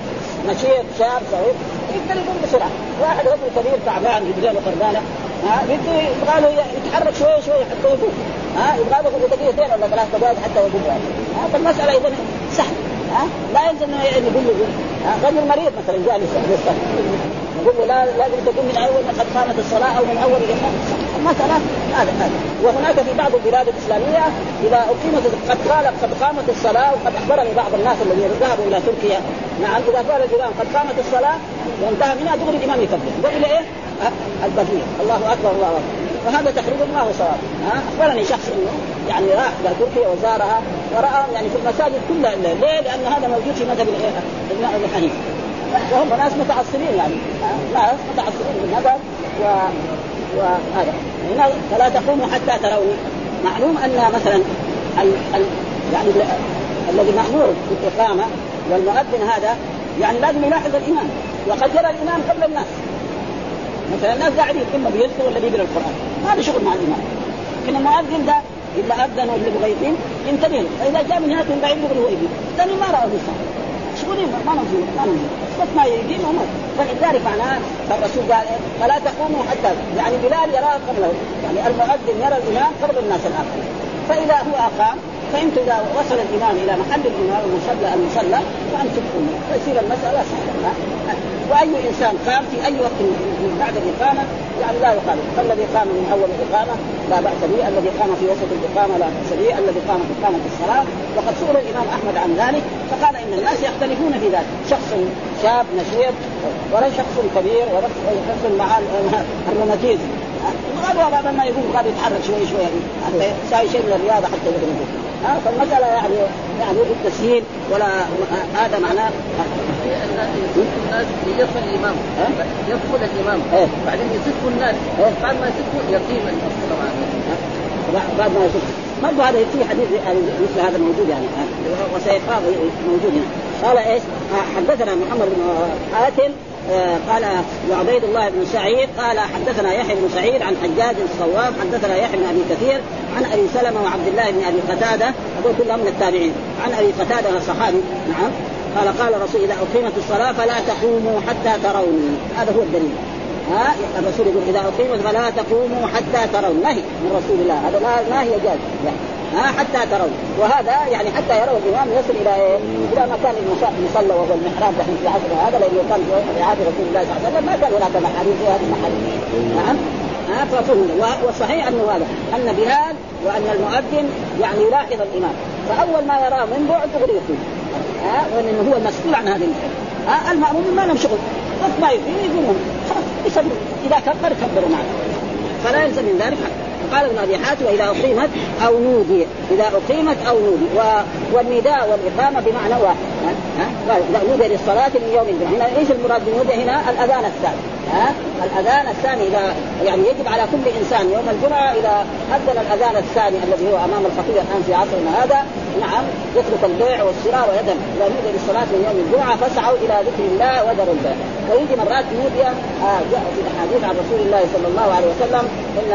نشيط شاب صغير يقدر يقوم بسرعة. واحد رجل كبير تعبان رجلين قردانه ها بده قالوا يتحرك شوية شوية حتى يفوق ها يبغى له دقيقتين ولا ثلاث دقائق حتى يقول ها فالمسألة اذا سهل لا يلزم إنه يقول له رجل مريض مثلا جالس يقول لا لازم تكون من أول قد قامت الصلاة أو من أول المساله هذا هذا. وهناك في بعض البلاد الإسلامية إذا أقيمت قد قال قد قامت الصلاة وقد أخبرني بعض الناس الذين ذهبوا إلى تركيا. نعم إذا قال الإمام قد قامت الصلاة وانتهى منها دغري الإمام يكبر. والى إيه؟ البقيه الله أكبر الله أكبر. وهذا تقريبا ما هو صواب. ها؟ أخبرني شخص إنه يعني راح إلى تركيا وزارها ورأى يعني في المساجد كلها ليه؟ لأن هذا موجود في مذهب الإمام ابي حنيفه وهم ناس متعصبين يعني. ناس متعصبين بالمذهب و وهذا هنا فلا تقوموا حتى تروني. معلوم أن مثلا ال... ال... يعني الذي مأمور بالإقامة والمؤذن هذا يعني لازم يلاحظ الامام وقد يرى الامام قبل الناس. مثلا الناس قاعدين إما بيذكر ولا بيقرا القرآن. هذا شغل مع الامام لكن المؤذن ده اذا أذن ولا يبغى يقيم ينتبه فإذا جاء من هناك من بعيد يبغى هو ثاني ما رأى الانسان شغلين ما نظيم ما نظيم بس ما يقيم وما فلذلك معناه فالرسول قال؟ فلا تقوموا حتى يعني بلال يراه قبله. يعني المؤذن يرى الإمام قبل الناس الاخرين فإذا هو أقام فانت اذا وصل الإمام إلى محل الإمام المصلى المصلى فأنتم تقوموا فيصير المسألة سهلة. وأي إنسان قام في أي وقت من بعد الإقامة يعني لا يخالف فالذي قام من أول الإقامة لا بأس به. الذي قام في وسط الإقامة لا بأس به. الذي قام في إقامة الصلاة وقد سئل الإمام أحمد عن ذلك فقال إن الناس يختلفون في ذلك. شخص شاب نشيط ولا شخص كبير ولا شخص مع الروماتيزم. قالوا هذا ما يقول قال يتحرك شوي شوي حتى يساوي شيء من الرياضه حتى يقدر يقول ها فالمساله يعني يعني بالتسهيل ولا هذا معناه؟ الناس يدخل الإمام. يدخل الإمام. إيه؟ بعدين يصفوا الناس. إيه؟ بعد ما يصفوا يقيم الصلاه بعد ما يصف برضه هذا في حديث يعني مثل هذا موجود يعني وسيقرا موجود هنا قال إيش؟ حدثنا محمد بن حاتم آه، قال وعبيد الله بن سعيد قال حدثنا يحيى بن سعيد عن حجاج الصواب حدثنا يحيى بن أبي كثير عن أبي سلمة وعبد الله بن أبي قتادة هذول كلهم من التابعين. عن أبي قتادة صحابي. نعم. قال قال الرسول إذا أقيمت الصلاة فلا تقوموا حتى تروني. هذا هو الدليل. ها؟ الرسول يقول إذا أقيمت فلا تقوموا حتى ترون نهي من رسول الله. هذا ما هي جاز ها حتى ترون. وهذا يعني حتى يروا الإمام يصل إلى إيه؟ إلى مكان المصلى وهو المحراب دحين في عصر هذا لأنه كان في عهد رسول الله صلى الله عليه وسلم. ما كان هناك محاريب في هذه المحل نعم. ها ففهم والصحيح أنه هذا. أن بلال وأن المؤذن يعني يلاحظ الإمام. فأول ما يراه من بعد دغري يقول. ها وانه هو المسؤول عن هذه ها المأمومين ما لهم شغل. بس ما يقول يقولون خلاص إذا كبر كبروا معه. فلا يلزم من ذلك. حق قال ابن ابي حاتم اذا أقيمت أو نودي. إذا أقيمت أو نودي. و... والنداء والإقامة بمعنى واحد. ها؟ إذا نودي للصلاة من يوم الجمعة. هنا إيش المراد بالنودي هنا الأذان الثاني. ها؟ الأذان الثاني إذا يعني يجب على كل إنسان يوم الجمعة إذا أذن الأذان الثاني الذي هو أمام الخطيب الآن في عصرنا هذا نعم يترك البيع والشراء ويدم إذا نودي للصلاة من يوم الجمعة فاسعوا إلى ذكر الله وذروا البيع. ويجي مرات نودي آه جاء في الأحاديث عن رسول الله صلى الله عليه وسلم إن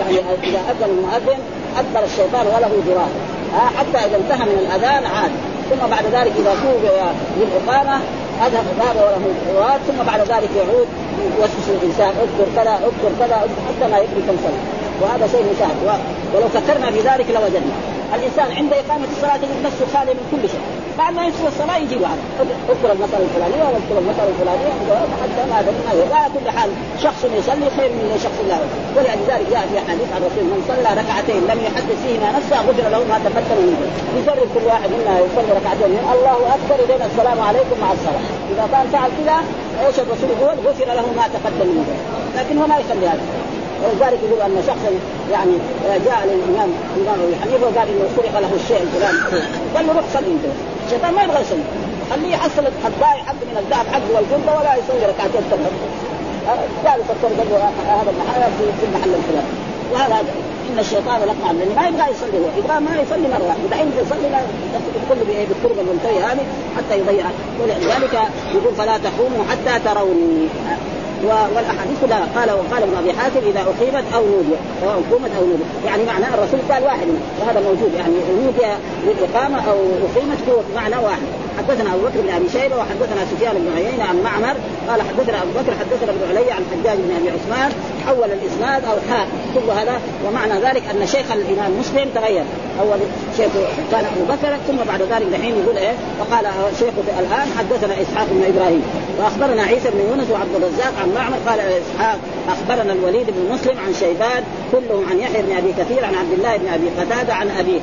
يعني إذا أذن المؤذن ادبر الشيطان وله ضرار آه حتى إذا انتهى من الأذان عاد. ثم بعد ذلك إذا توب للإقامة أذهب ذهب وله ضرار ثم بعد ذلك يعود يوسوس الإنسان اذكر كذا اذكر كذا حتى ما يدري كم سنة. وهذا شيء مشاهد. ولو فكرنا في ذلك لوجدنا. الإنسان عند إقامة الصلاة يجد نفسه خالي من كل شيء. بعد ما يصل الصلاة يجي هذا. اذكر المساله الفلانيه واذكر المساله الفلانيه حتى ما وعلى كل حال شخص يصلي خير من شخص لا ولذلك جاء في حديث عن الرسول من صلى ركعتين لم يحدث فيهما نفسه غفر له ما تقدم منه. يجرب كل واحد منا يصلي ركعتين. الله أكبر إلينا. السلام عليكم مع الصلاة. إذا كان فعل كذا إيش الرسول يقول؟ غفر له ما تقدم منه. لكن هو ما يصلي هذا. ولذلك يقول أن شخصا يعني جاء للإمام الامام أبي حنيفة وقال إنه سرق له الشيء الفلاني. قال له روح صلي أنت. الشيطان ما يبغى يصلي. خليه يحصل الضايع حق من الذهب حقه والفضه ولا يصلي ركعتين تمام جالس الطرد هذا المحل في المحل الفلاني. وهذا إن الشيطان لقمع لأنه ما يبغى يصلي هو. يبغى ما يصلي مرة واحدة. يصلي. يدخل بالطرق المنتهيه هذه حتى يضيعها ولذلك يقول فلا تقوموا حتى تروني. والأحاديث كلها قال وقال ابن أبي حاتم إذا أقيمت أو نودي. اقيمت أو نودي. يعني معنى الرسول قال واحد. وهذا موجود. يعني نودي للإقامة أو أقيمت هو معنى واحد. حدثنا أبو بكر بن أبي شيبة وحدثنا سفيان بن عيينة عن معمر قال حدثنا أبو بكر حدثنا ابن علي عن حجاج بن أبي عثمان حول الإسناد أو حاء كل هذا ومعنى ذلك أن شيخ الإمام مسلم تغير. أول شيخ كان أبو بكر ثم بعد ذلك دحين يقول إيه وقال شيخ الآن حدثنا إسحاق بن إبراهيم وأخبرنا عيسى بن يونس وعبد الرزاق عن معمر قال إسحاق أخبرنا الوليد بن مسلم عن شيبان كلهم عن يحيى بن أبي كثير عن عبد الله بن أبي قتادة عن ابيه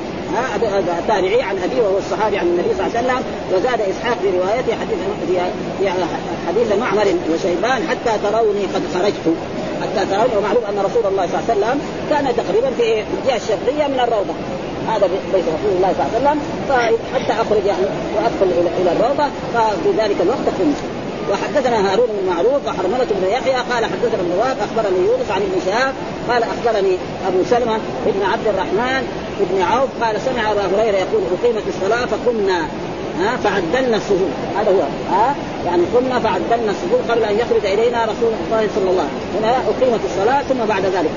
التابعي عن أبيه وهو الصحابي عن النبي صلى الله عليه وسلم وزاد إسحاق في روايته حديث حديث معمر وشيبان حتى تروني قد خرجت. حتى ترون ومعلوم أن رسول الله صلى الله عليه وسلم كان تقريبا في الجهه الشرقيه من الروضة. هذا بيت رسول الله صلى الله عليه وسلم. فحتى أخرج يعني وأدخل إلى الروضة ففي ذلك الوقت كنت وحدثنا هارون بن معروف وحرملة بن يحيى قال حدثنا ابن أخبرني يونس عن ابن شهاب قال أخبرني أبو سلمة ابن عبد الرحمن ابن عوف قال سمع أبا هريرة يقول أقيمت الصلاة فقمنا ها فعدلنا الصفوف هذا هو ها؟ يعني قمنا فعدلنا الصفوف قبل أن يخرج إلينا رسول الله صلى الله عليه وسلم. هنا أقيمت الصلاة ثم بعد ذلك.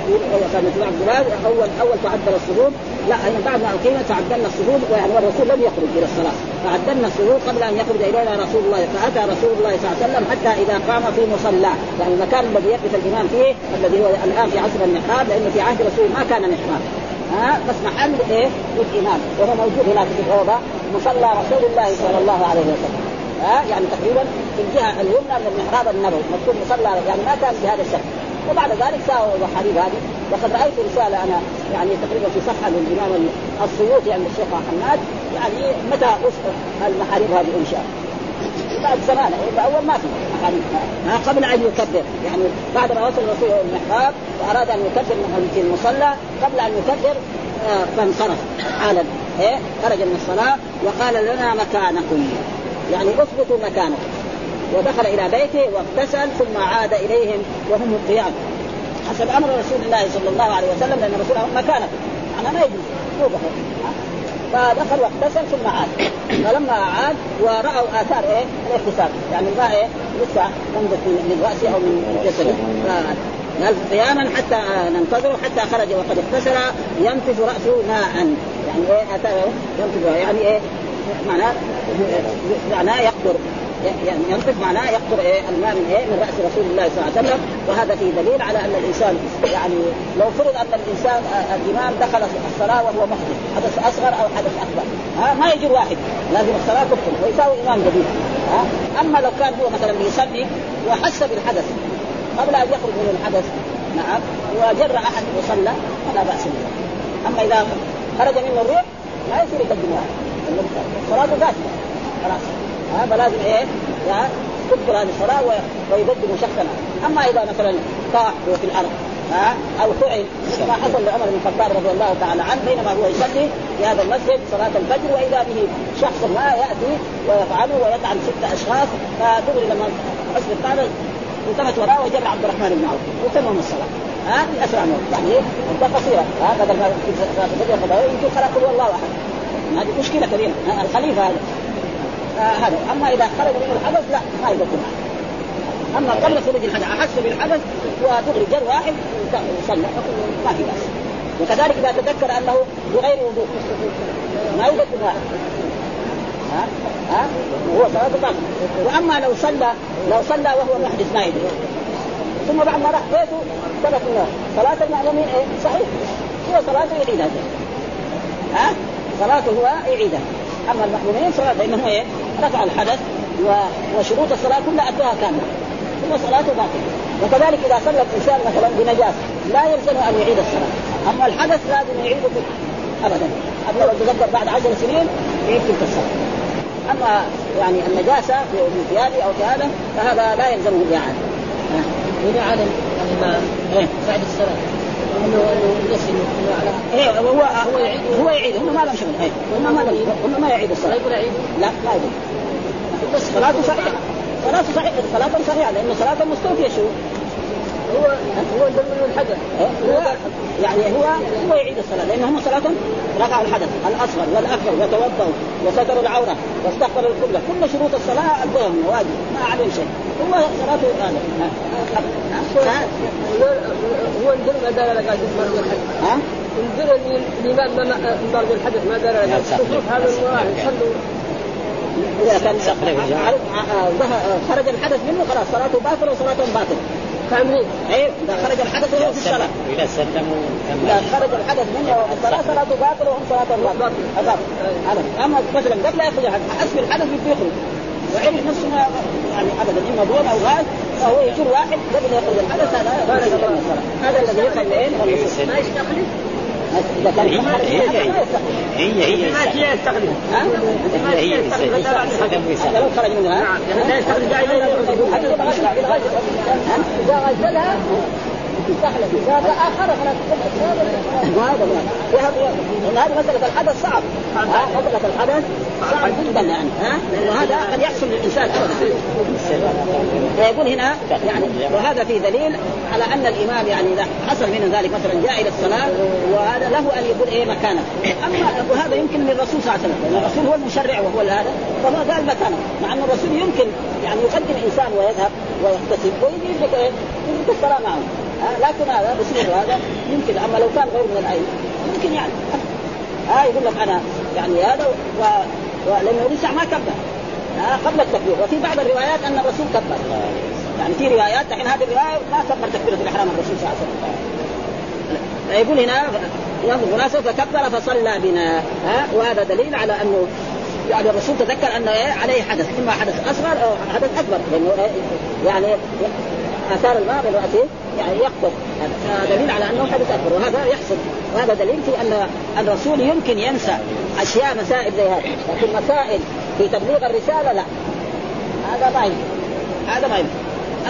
كان في عبد اول أول تعدل الصفوف لا يعني بعد ما أقيمت فعدلنا الصفوف يعني والرسول لم يخرج إلى الصلاة. فعدلنا الصفوف قبل أن يخرج إلينا رسول الله فأتى رسول الله صلى الله عليه وسلم حتى إذا قام في مصلاه يعني المكان الذي يقف الإمام فيه الذي هو الآن في عصر المحراب لأنه في عهد رسول ما كان محراب ها بس محل إيه؟ للامام وهو موجود هناك في الروضه مصلى رسول الله صلى الله عليه وسلم. ها يعني تقريبا في الجهة اليمنى من المحراب النبوي. مكتوب مصلى يعني ما كان بهذا الشكل. وبعد ذلك ساووا الحديث هذه. وقد رأيت رساله أنا يعني تقريبا في صفحة للإمام السيوطي عند الشيخ حماد يعني متى المحاريب هذه انشاء بعد زمان أول ما في محاريب قبل أن يكبر. يعني بعد ما وصل الرسول المحراب وأراد أن يكبر في المصلى قبل أن يكبر آه، فانصرف. حالا إيه؟ خرج من الصلاة وقال لنا مكانكم. يعني اثبتوا مكانكم. ودخل إلى بيته واغتسل ثم عاد إليهم وهم قيام حسب أمر رسول الله صلى الله عليه وسلم لأن الرسول مكانكم. أنا ما يجوز. فدخل واغتسل ثم عاد. فلما عاد ورأوا آثار إيه؟ الاغتسال. يعني الماء إيه؟ لسه تنزل من رأسه أو من جسده. قال قياما حتى ننتظر حتى خرج وقد اغتسل ينفث رأسه ماء. يعني إيه؟ اتى ينفث يعني إيه؟ معناه معناه يقدر. ينطق معناه يقطر إيه الماء من إيه من رأس رسول الله صلى الله عليه وسلم. وهذا فيه دليل على أن الإنسان يعني لو فرض أن الإنسان آه، الإمام دخل الصلاة وهو محدث حدث أصغر أو حدث أكبر. ها ما يجر واحد لازم الصلاة تبطل ويساوي إمام جديد. ها أما لو كان هو مثلا بيصلي وحس بالحدث قبل أن يخرج من الحدث نعم وجر أحد وصلى فلا بأس به. أما إذا خرج منه الروح ما يصير يقدم واحد. صلاته ذاتها خلاص. ها فلازم إيه؟ تبطل هذه الصلاة ويقدم شخصا. أما إذا مثلا طاح في الأرض ها أو فعل مثل ما حصل لعمر بن الخطاب رضي الله تعالى عنه بينما هو يصلي في هذا المسجد صلاة الفجر وإذا به شخص ما يأتي ويفعله ويطعن ست أشخاص فتدري لما حسب الطالب التفت وراه وجر عبد الرحمن بن عوف. وتمم الصلاة. ها في اسرع موت يعني مده قصيرة. ها بدل ما في صلاه الفجر يمكن قرا قل والله أحد. هذه مشكلة كبيرة. الخليفة هذا. هذا. أما إذا خرج منه الحدث لا ما يقدم أما قبل خروج الحدث أحس بالحدث وتغري جر واحد وصلى ما في بأس. وكذلك إذا تذكر أنه بغير وضوء. ما يقدم واحد ها؟ ها؟ هو صلاة باطل وأما لو صلى لو صلى وهو محدث ما يدري. ثم بعد ما راح بيته انه صلاة المعلومين إيه؟ صحيح. هو صلاته يعيدها ها؟ صلاته هو يعيدها أما المأمومين صلاة فإنه إيه؟ رفع الحدث وشروط الصلاة كلها أدوها كاملة ثم صلاته باطلة. وكذلك إذا صلى الإنسان مثلا بنجاسة لا يلزمه أن يعيد الصلاة. أما الحدث لازم يعيده أبدا. أما لو تذكر بعد عشر سنين يعيد تلك الصلاة. أما يعني النجاسة في ثيابه أو في هذا فهذا لا يلزمه الإعادة إذا عاد الإمام بعد الصلاة. إيه هو يعيد هو يعيد هم ما لهم شغل إيه هم ما لهم هم ما يعيدوا الصلاه يقول يعيد لا ما يعيد بس صلاته صحيحه صلاته صحيحه صلاته صحيحه لأنه صلاته مستوفيه شو هو هو هو يعني هو هو يعيد الصلاه لأن هم صلاتهم رفعوا الحدث الاصغر والاكبر وتوضؤوا وستروا العوره واستقبلوا القبله كل شروط الصلاه ادوهم واجب ما عليهم شيء هو صلاته هذا هو الدر ما دار لك مرض الحدث ها؟ الدر الامام مرض الحدث ما دار لك هذا الواحد. صلوا اذا كان خرج الحدث منه خلاص صلاته باطله وصلاته باطله كاملين اي إذا خرج الحدث وهو في الصلاة. إذا سلموا إذا خرج الحدث منه وهو في الصلاة صلاته باطله وهم صلاة الله. هذا أما مثلا قبل لا يخرج الحدث حسب الحدث بده يخرج وعرف نفسه ما يعني ابدا اما بول أو غاز فهو يجر واحد قبل يخرج الحدث هذا هذا الذي يفعل الايه؟ ما يستخلف اذا كان هي هي هي هي هي هي هذا لو خرج منها لا يستخلف دائما اذا تستحلف اذا اخر فلا وهذا لأن هذه مساله الحدث صعب مساله الحدث صعب جدا يعني ها لأنه هذا قد يحصل للانسان فيقول هنا يعني وهذا في دليل على ان الامام يعني اذا حصل منه ذلك مثلا جاء إلى الصلاه وهذا له ان يقول إيه مكانه اما وهذا يمكن للرسول صلى الله عليه وسلم الرسول هو المشرع وهو هذا فما قال مكانه مع ان الرسول يمكن يعني يقدم انسان ويذهب ويغتسل ويجي إيه يجي الصلاه معه لكن هذا بصير هذا يمكن أما لو كان غير من العين يمكن يعني. ها آه يقول لك أنا يعني هذا و... ولأنه لسه ما كبر. آه قبل التكبير. وفي بعض الروايات أن الرسول كبر. يعني في روايات الحين هذه الرواية ما كبر تكبيرة الإحرام الرسول صلى الله عليه وسلم. فيقول هنا ينظر مناسب فكبر فصلى بنا. ها وهذا دليل على أنه يعني الرسول تذكر انه عليه حدث إما حدث أصغر أو حدث أكبر. لأنه يعني آثار الماء من راسه يعني يقبض هذا دليل على أنه حدث اكبر وهذا يحصل. وهذا دليل في أن الرسول يمكن ينسى أشياء مسائل زي هذه. لكن مسائل في تبليغ الرسالة لا. هذا ما يمكن. هذا ما يمكن.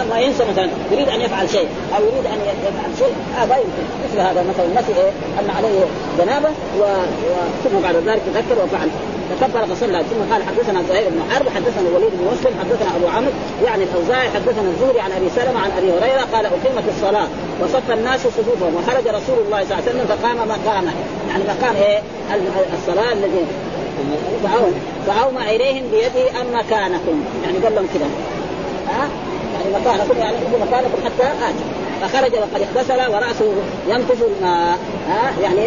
اما ينسى مثلا يريد أن يفعل شيء أو يريد أن يفعل شيء هذا يمكن. مثل هذا مثلا نسي إيه؟ أن عليه جنابة ثم بعد ذلك تذكر وفعل. فكبر فصلى ثم قال حدثنا زهير بن حرب حدثنا الوليد بن مسلم حدثنا أبو عمرو يعني الأوزاعي حدثنا الزهري عن أبي سلمة عن أبي هريرة قال أقيمت الصلاة وصف الناس صفوفهم وخرج رسول الله صلى الله عليه وسلم فقام مقامه يعني مقام إيه؟ الصلاة الذي فأومى إليهم بيده أم مكانكم؟ يعني قال لهم كذا ها؟ يعني مكانكم يعني مكانكم حتى آتي فخرج وقد اغتسل ورأسه ينتج الماء ها؟ يعني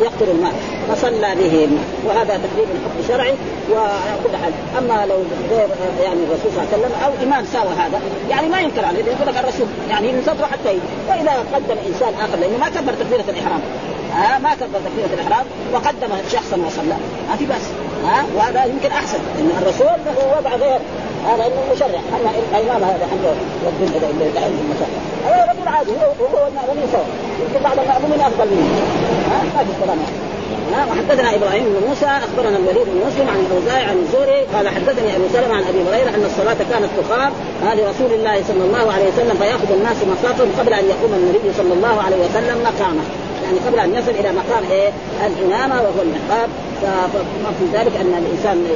يقتل الماء فصلى بهم وهذا تقريبا حكم شرعي وعلى كل حال. أما لو غير يعني الرسول صلى الله عليه وسلم أو إمام ساوى هذا يعني ما ينكر عليه يقول لك الرسول يعني ينتظر حتى يجي. وإذا قدم إنسان آخر لأنه ما كبر تكبيرة الإحرام ها؟ ما كبر تكبيرة الإحرام وقدم شخصا وصلى. ما في بس ها؟ وهذا يمكن أحسن إن الرسول له وضع غير هذا إنه مشرع أما الامام هذا عنده هذا اللي عنده المشرع هذا رجل عادي هو هو المأمومين سوا يمكن بعض المأمومين أفضل منه. ما في كلام. ها وحدثنا إبراهيم بن موسى أخبرنا الوليد بن مسلم عن الأوزاعي عن الزهري قال حدثني ابو سلمة عن أبي هريرة أن الصلاة كانت تقام. هذه رسول الله صلى الله عليه وسلم فيأخذ الناس مصافهم قبل أن يقوم النبي صلى الله عليه وسلم مقامه. يعني قبل أن يصل إلى مقام إيه؟ الإمامة وهو المحراب ففي ذلك أن الإنسان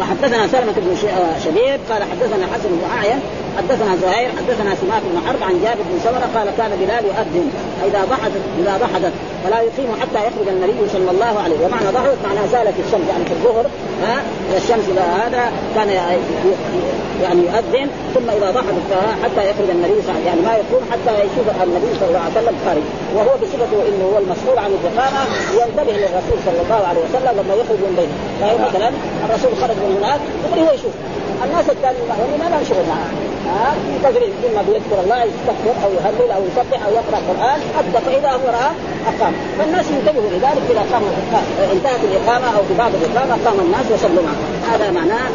وحدثنا سلمة بن شبيب قال حدثنا حسن بن حدثنا زهير حدثنا سماك بن حرب عن جابر بن سمرة قال كان بلال يؤذن إذا ضحدت إذا ضحدت فلا يقيم حتى يخرج النبي صلى الله عليه ومعنى ضحدت معنى زالت الشمس يعني في الظهر ها؟ الشمس إلى هذا كان يعني يؤذن ثم إذا ضحدت حتى يخرج النبي صلى الله عليه وسلم. يعني ما يقوم حتى يشوف النبي صلى الله عليه وسلم خارج. وهو بصفته إنه هو المسؤول عن الإقامة ينتبه للرسول صلى الله عليه وسلم لما يخرج من بيته. مثلا الرسول خرج من هناك يقول هو يشوف. الناس الثانيين المأمومين ما لهم شغل معه. ها؟ تجري اما بيذكر الله يستغفر أو يهلل أو يسبح أو يقرأ قران حتى فاذا هو رأى أقام. فالناس ينتبهوا لذلك إذا قام انتهت الإقامة أو في بعض الإقامة قام الناس وصلوا معه. هذا معناه.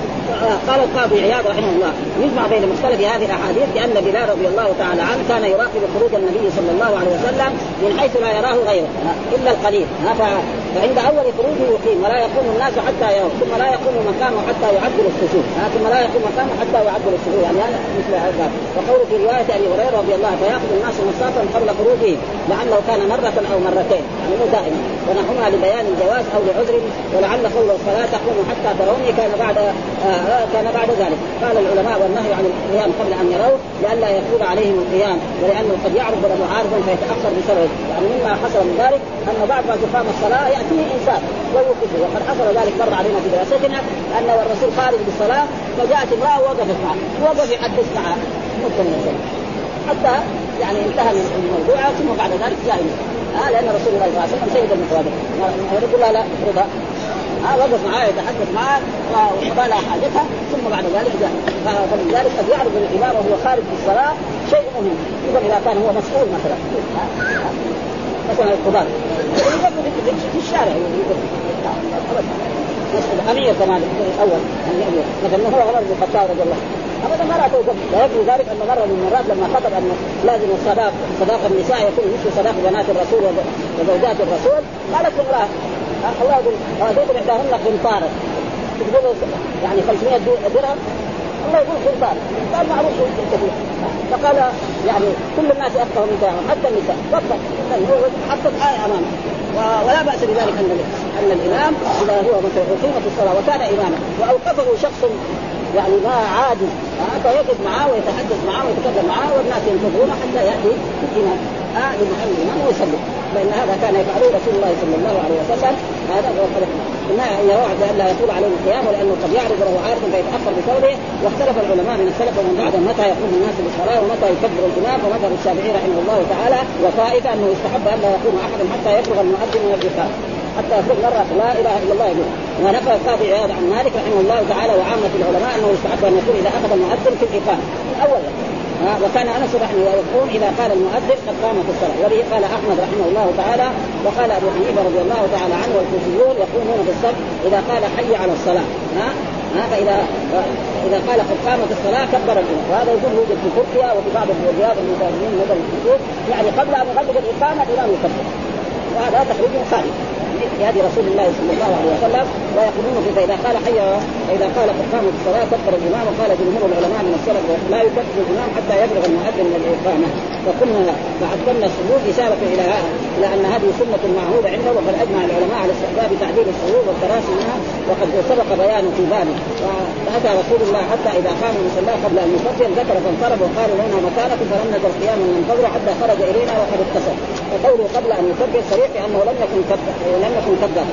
قال القاضي عياض رحمه الله. يجمع بين مختلف هذه الأحاديث لأن بلال رضي الله تعالى عنه كان يراقب خروج النبي صلى الله عليه وسلم من حيث لا يراه غيره إلا القليل. فعند أول خروجه يقيم ولا يقوم الناس حتى يوم ثم لا يقوم مكانه حتى يعدل الصفوف ثم لا يقوم مكانه حتى يعدل الصفوف يعني هذا مثل هذا. وقول في رواية أبي هريرة رضي الله فيأخذ الناس مصافا قبل خروجه. لعله كان مرة أو مرتين. يعني مو دائما. ونحوها لبيان الجواز أو لعذر ولعل قوله فلا تقوم حتى تروني كان بعد آه كان بعد ذلك. قال العلماء والنهي عن القيام قبل أن يروه لئلا يفوت عليهم القيام ولأنه قد يعرض له عارض فيتأخر بسببه. يعني مما حصل من ذلك أن بعد ما تقام الصلاة يأتيه إنسان ويوقفه وقد حصل ذلك مر علينا في دراستنا أن الرسول خارج بالصلاة فجاءت امرأة ووقفت معه. وقف يحدث معه حتى يعني انتهى من الموضوع ثم بعد ذلك جاء آه لأن رسول الله صلى الله عليه وسلم سيد المتواضع يقول لها لا افرضها آه وقف معاه يتحدث معاه لها حاجتها ثم بعد ذلك جاء فلذلك قد يعرض الامام وهو خارج في الصلاه شيء مهم اذا اذا كان هو مسؤول مثلا مثلا القضاة في الشارع يسأل أمير كمان الأول مثلا هو عمر بن الخطاب رضي الله أبدا ما راتوا قبل. ويكفي ذلك أن مرة من المرات لما خطب أن لازم الصداق صداق النساء يكون مثل صداق بنات الرسول وزوجات الرسول. قالت امرأة الله يقول اعطيكم إحداهن قنطارا تقبلوا يعني 500 درهم؟ الله يقول قنطار قال معروف كثير. فقال يعني كل الناس افقهوا من حتى النساء. تفضل حطت آية أمامه. ولا بأس بذلك أن أن الإمام إذا هو مثلا أقيمت الصلاة وكان إماما. وأوقفه شخص يعني ما عادي فيقف معاه ويتحدث معاه ويتكلم معاه والناس ينتظرون حتى يأتي الإمام. آه لمحل الإمام ويصلي. فإن هذا كان يفعله رسول الله صلى الله عليه وسلم. هذا وقد ما يوعد أن لا يطول عليه القيام ولأنه قد يعرض له عارض فيتأخر بقوله واختلف العلماء من السلف ومن بعدهم متى يقوم الناس بالصلاة ومتى يكبر الإمام ومذهب الشافعي رحمه الله تعالى وطائفه أنه يستحب أن لا يقوم أحد حتى يفرغ المؤذن من الركاب حتى يقول مرة لا إله إلا الله يقول. ونقل القاضي عياض عن مالك رحمه الله تعالى وعامة العلماء أنه يستحب أن يكون إذا أخذ المؤذن في الإقامة. اول وكان أنس رحمه الله يقول إذا قال المؤذن قد قامت الصلاة. وبه قال أحمد رحمه الله تعالى وقال أبو حنيفة رضي الله تعالى عنه والكوفيون يقومون بالصف إذا قال حي على الصلاة. ها؟ ها؟ فإذا إذا قال قد قامت الصلاة كبر الامام وهذا يقول يوجد في تركيا وفي بعض الرياض المتابعين مثل الكوفيون. يعني قبل أن يغلق الإقامة الامام يكبر وهذا تخريج خارج بهدي رسول الله صلى الله عليه وسلم ويقولون فإذا قال حي فإذا قال قد قامت الصلاه كبر الإمام وقال جمهور العلماء من السلف لا يكبر الإمام حتى يبلغ المؤذن من الاقامه وقلنا وعدلنا السجود إشارة إلى إلى أن هذه سنة معهودة عنده وقد أجمع العلماء على استحباب تعديل السجود والتراصي منها وقد سبق بيانه في بابه فاتى رسول الله حتى إذا قام المصلى قبل أن يصلي ذكر فانصرف وقالوا لنا مكانكم فلم نزل قياما ننتظر حتى خرج إلينا وقد اتصل. وقوله قبل أن يكبر صريح بانه لم يكن لم يكن كبر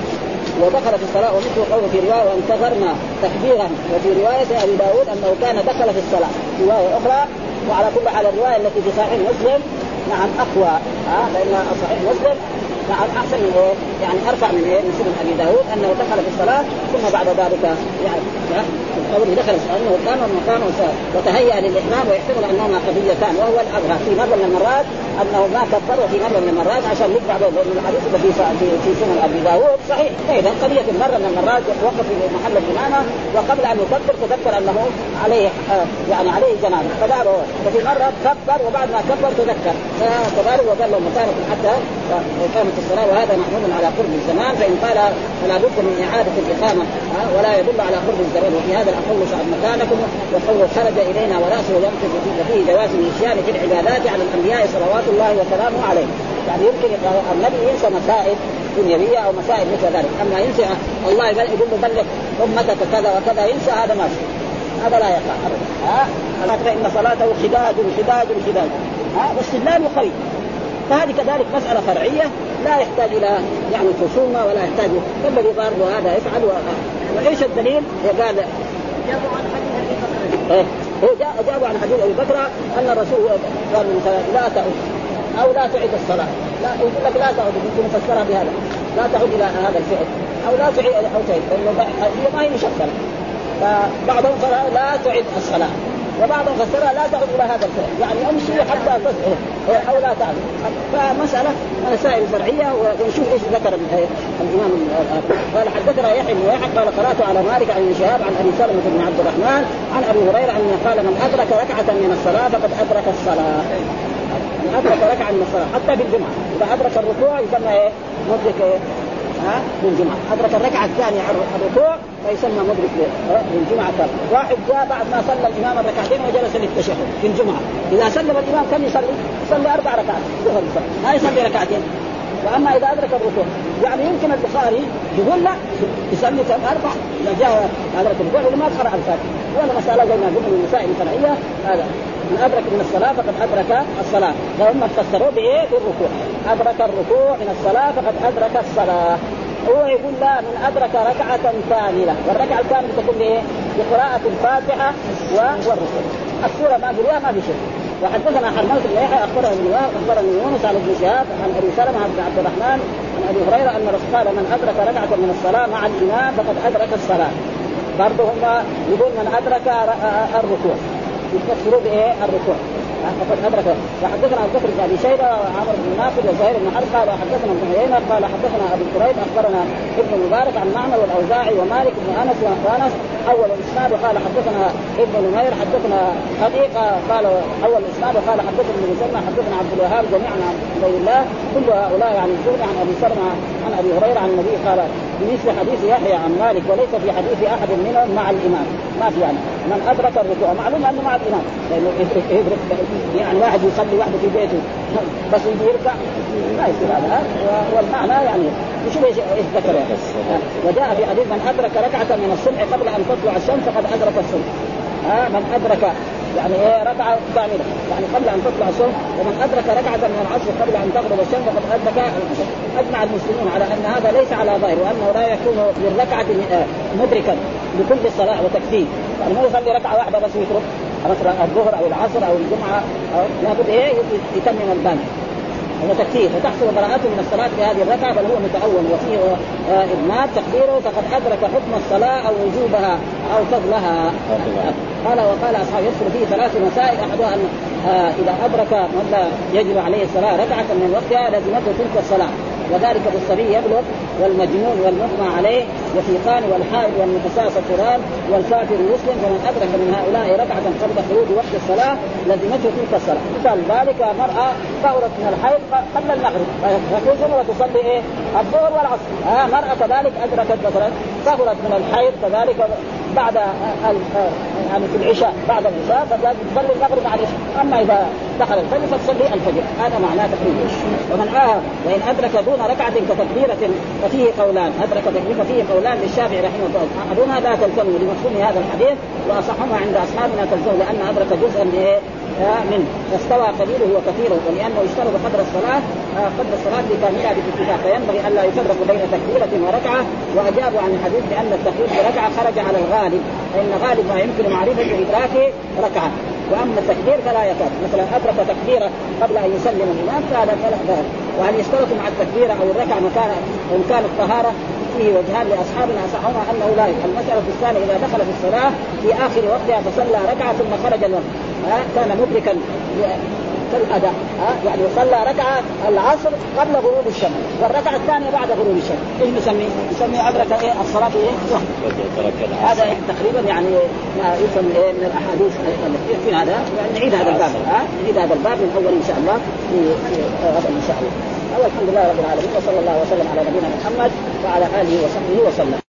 ودخل في الصلاة ومثل قوله في رواية وانتظرنا تكبيرا وفي رواية أبي داود أنه كان دخل في الصلاة رواية أخرى وعلى كل حال الرواية التي في صحيح مسلم نعم أقوى ها لأن صحيح مسلم نعم أحسن من إيه؟ يعني أرفع من إيه؟ من سنن أبي داود أنه دخل في الصلاة ثم بعد ذلك يعني قوله دخل انه قام المقام وتهيأ للاحرام ويحتمل أنهما قضيتان وهو الأظهر في مرة من المرات أنه ما كفر وفي مرة من المرات عشان نقطع بين الحديث الذي في في سنن أبي داود. صحيح. اذا قضية مرة من المرات وقف في محل الامامه وقبل أن يكبر تذكر أنه عليه يعني عليه جنابه فذهب ففي مرة كبر وبعد ما كبر تذكر. فكذلك وقال له مكانكم حتى إقامة الصلاة وهذا محمود على قرب الزمان فإن قال فلا بد من إعادة الإقامة ولا يدل على قرب الزمان. وفي هذا الاقول صعد مكانكم وقوله خرج إلينا ورأسه ينقذ فيه جواز النسيان في العبادات على الأنبياء صلوات الله وسلامه عليه. يعني يمكن النبي ينسى مسائل دنيوية أو مسائل مثل ذلك. أما ينسى الله يقول له بلغ أمتك كذا وكذا ينسى هذا ما هذا لا يقع ابدا. ها؟ فان صلاته خداج خداج خداج. ها؟ واستدلال قوي فهذه كذلك مسألة فرعية. لا يحتاج إلى يعني خصومة ولا يحتاج. الذي ضار وهذا يفعل؟ وإيش الدليل؟ قال جابوا أبي بكر؟ هو جابوا عن حديث أبي بكر أن الرسول قال لا تعد. أو لا تعد الصلاة. لا يقول لك لا تعد يمكن نفسرها بهذا. لا تعد إلى هذا الفعل. أو لا تعيد أو تعيد لأنه هي ما هي مشكلة. فبعضهم قال لا تعد الصلاة. وبعضهم فسرها لا تعد إلى هذا الفعل يعني أمشي حتى تصعد أو لا تعد فمسألة مسائل فرعيه ونشوف إيش ذكر الإمام قال حدثنا يحيى بن يحيى قال قرأت على مالك عن شهاب عن أبي سلمة بن عبد الرحمن عن أبي هريرة انه قال من أدرك ركعة من الصلاة فقد أدرك الصلاة من أدرك ركعة من الصلاة حتى في الجمعه إذا أدرك الركوع يسمى إيه؟ مدرك إيه؟ ها؟ بالجمعه ادرك الركعة الثانية الركوع فيسمى مدرك للجمعه واحد جاء بعد ما صلى الإمام الركعتين وجلس للتشهد في الجمعة. إذا سلم الإمام كم يصلي؟ يصلي أربع ركعات. ما يصلي. ركعتين. وأما إذا أدرك الركوع يعني يمكن البخاري يقول لا يصلي أربع. إذا جاء ادرك الركوع ما قرا الفاتحة. ولا مسألة زي ما قلنا من المسائل الفرعيه هذا. من أدرك من الصلاة فقد أدرك الصلاة. فهم فسروا بإيه؟ بالركوع. أدرك الركوع من الصلاة فقد أدرك الصلاة. هو يقول لا من أدرك ركعة كاملة. والركعة الكاملة تكون بإيه؟ بقراءة الفاتحة والركوع. السورة ما قريها ما في شيء. وحدثنا حرملة بن يحيى اخبرنا ابن أخبرني يونس عن ابن شهاب عن أبي سلمة بن عبد الرحمن عن أبي هريرة أن الرسول قال من أدرك ركعة من الصلاة مع الإمام فقد أدرك الصلاة. برضه هم يقول من أدرك الركوع. يفسروا بايه؟ الركوع. فقد أدرك. وحدثنا أبو بكر بن أبي شيبة وعمر بن ناصر وزهير بن حرب قال حدثنا ابن عيينة قال حدثنا أبو كريب أخبرنا ابن المبارك عن معمر والأوزاعي ومالك بن أنس وانس أول الاسناد قال حدثنا ابن نمير حدثنا ابي قال أول الاسناد قال حدثنا ابن مسلمة حدثنا عبد الوهاب جميعا عن عبد الله. كل هؤلاء عن الزهري عن ابي سلمة عن أبي هريرة عن النبي قال بمثل حديث يحيى عن مالك وليس في حديث أحد منهم مع الإمام. ما في يعني. من أدرك الركوع معلوم أنه مع الإمام. لأنه يدرك يعني واحد يصلي وحده في بيته. بس يجي يركع. ما يصير هذا. والمعنى يعني مش إيش ذكر. وجاء في حديث من أدرك ركعة من الصبح قبل أن تطلع الشمس فقد أدرك الصبح. ها؟ من أدرك يعني إيه ركعة كاملة. يعني قبل أن تطلع الشمس ومن أدرك ركعة من العصر قبل أن تغرب الشمس فقد أدرك أجمع المسلمون على أن هذا ليس على ظاهر وأنه لا يكون للركعه مدركا لكل صلاة وتكفيه يعني ما يصلي ركعة واحدة بس ويترك مثلا الظهر أو العصر أو الجمعة أو لابد إيه يتمم الباقي هو تكفير. فتحصل براءته من الصلاة في هذه الركعة بل هو متأول وفيه آه إدمار تقديره فقد أدرك حكم الصلاة أو وجوبها أو فضلها. قال وقال أصحاب يدخل فيه ثلاث مسائل. أحدها أن آه إذا أدرك من لا يجب عليه الصلاة ركعة من وقتها لزمته تلك الصلاة. وذلك بالصبي يبلغ والمجنون والمغمى عليه والثيقان والحائض والمتساس القران والكافر يسلم ومن أدرك من هؤلاء ركعة قبل خروج وقت الصلاة لزمته تلك الصلاة. مثال ذلك مراه طهرت من الحيض قبل المغرب. فتوزن وتصلي إيه؟ الظهر والعصر. آه مرأة كذلك أدركت مثلا طهرت من الحيض كذلك بعد يعني في العشاء بعد العشاء فتصلي المغرب مع العشاء. أما إذا دخل الفجر فتصلي الفجر. هذا معناه تقريبا ومن آه وإن أدرك دون ركعة كتكبيرة ففيه قولان. أدرك تكبيره فيه قولان للشافعي رحمه الله. أحدهما لا تلزم لمفهوم هذا الحديث وأصحهما عند أصحابنا تلزم لأن أدرك جزءا منه. فاستوى قليله وكثيره. ولأنه يشترط قدر الصلاة قدر الصلاة بكاملها بالاتفاق فينبغي الا يفرق بين تكبيرة وركعة. واجابوا عن الحديث بأن التكبير بركعة خرج على الغالب. فإن غالب ما يمكن معرفة ادراكه ركعة. وأما التكبير فلا يكاد مثلا ادرك تكبيره قبل أن يسلم الإمام فهذا فلا ذلك وهل يشترط مع التكبيره أو الركعه مكان إن كانت طهاره فيه وجهان لأصحابنا؟ اصحهما أنه لا المسألة الثانية إذا دخل في الصلاة في آخر وقتها فصلى ركعة ثم خرج الوقت. كان مدركا كالاداء ها يعني صلى ركعة العصر قبل غروب الشمس والركعة الثانية بعد غروب الشمس إيش نسميه؟ نسميه أدرك إيه الصلاة إيه؟ هذا تقريبا يعني ما يفهم إيه من الأحاديث التي في هذا نعيد هذا الباب ها نعيد هذا الباب من أول إن شاء الله في غدا إن شاء الله. الحمد لله رب العالمين وصلى الله وسلم على نبينا محمد وعلى آله وصحبه وسلم.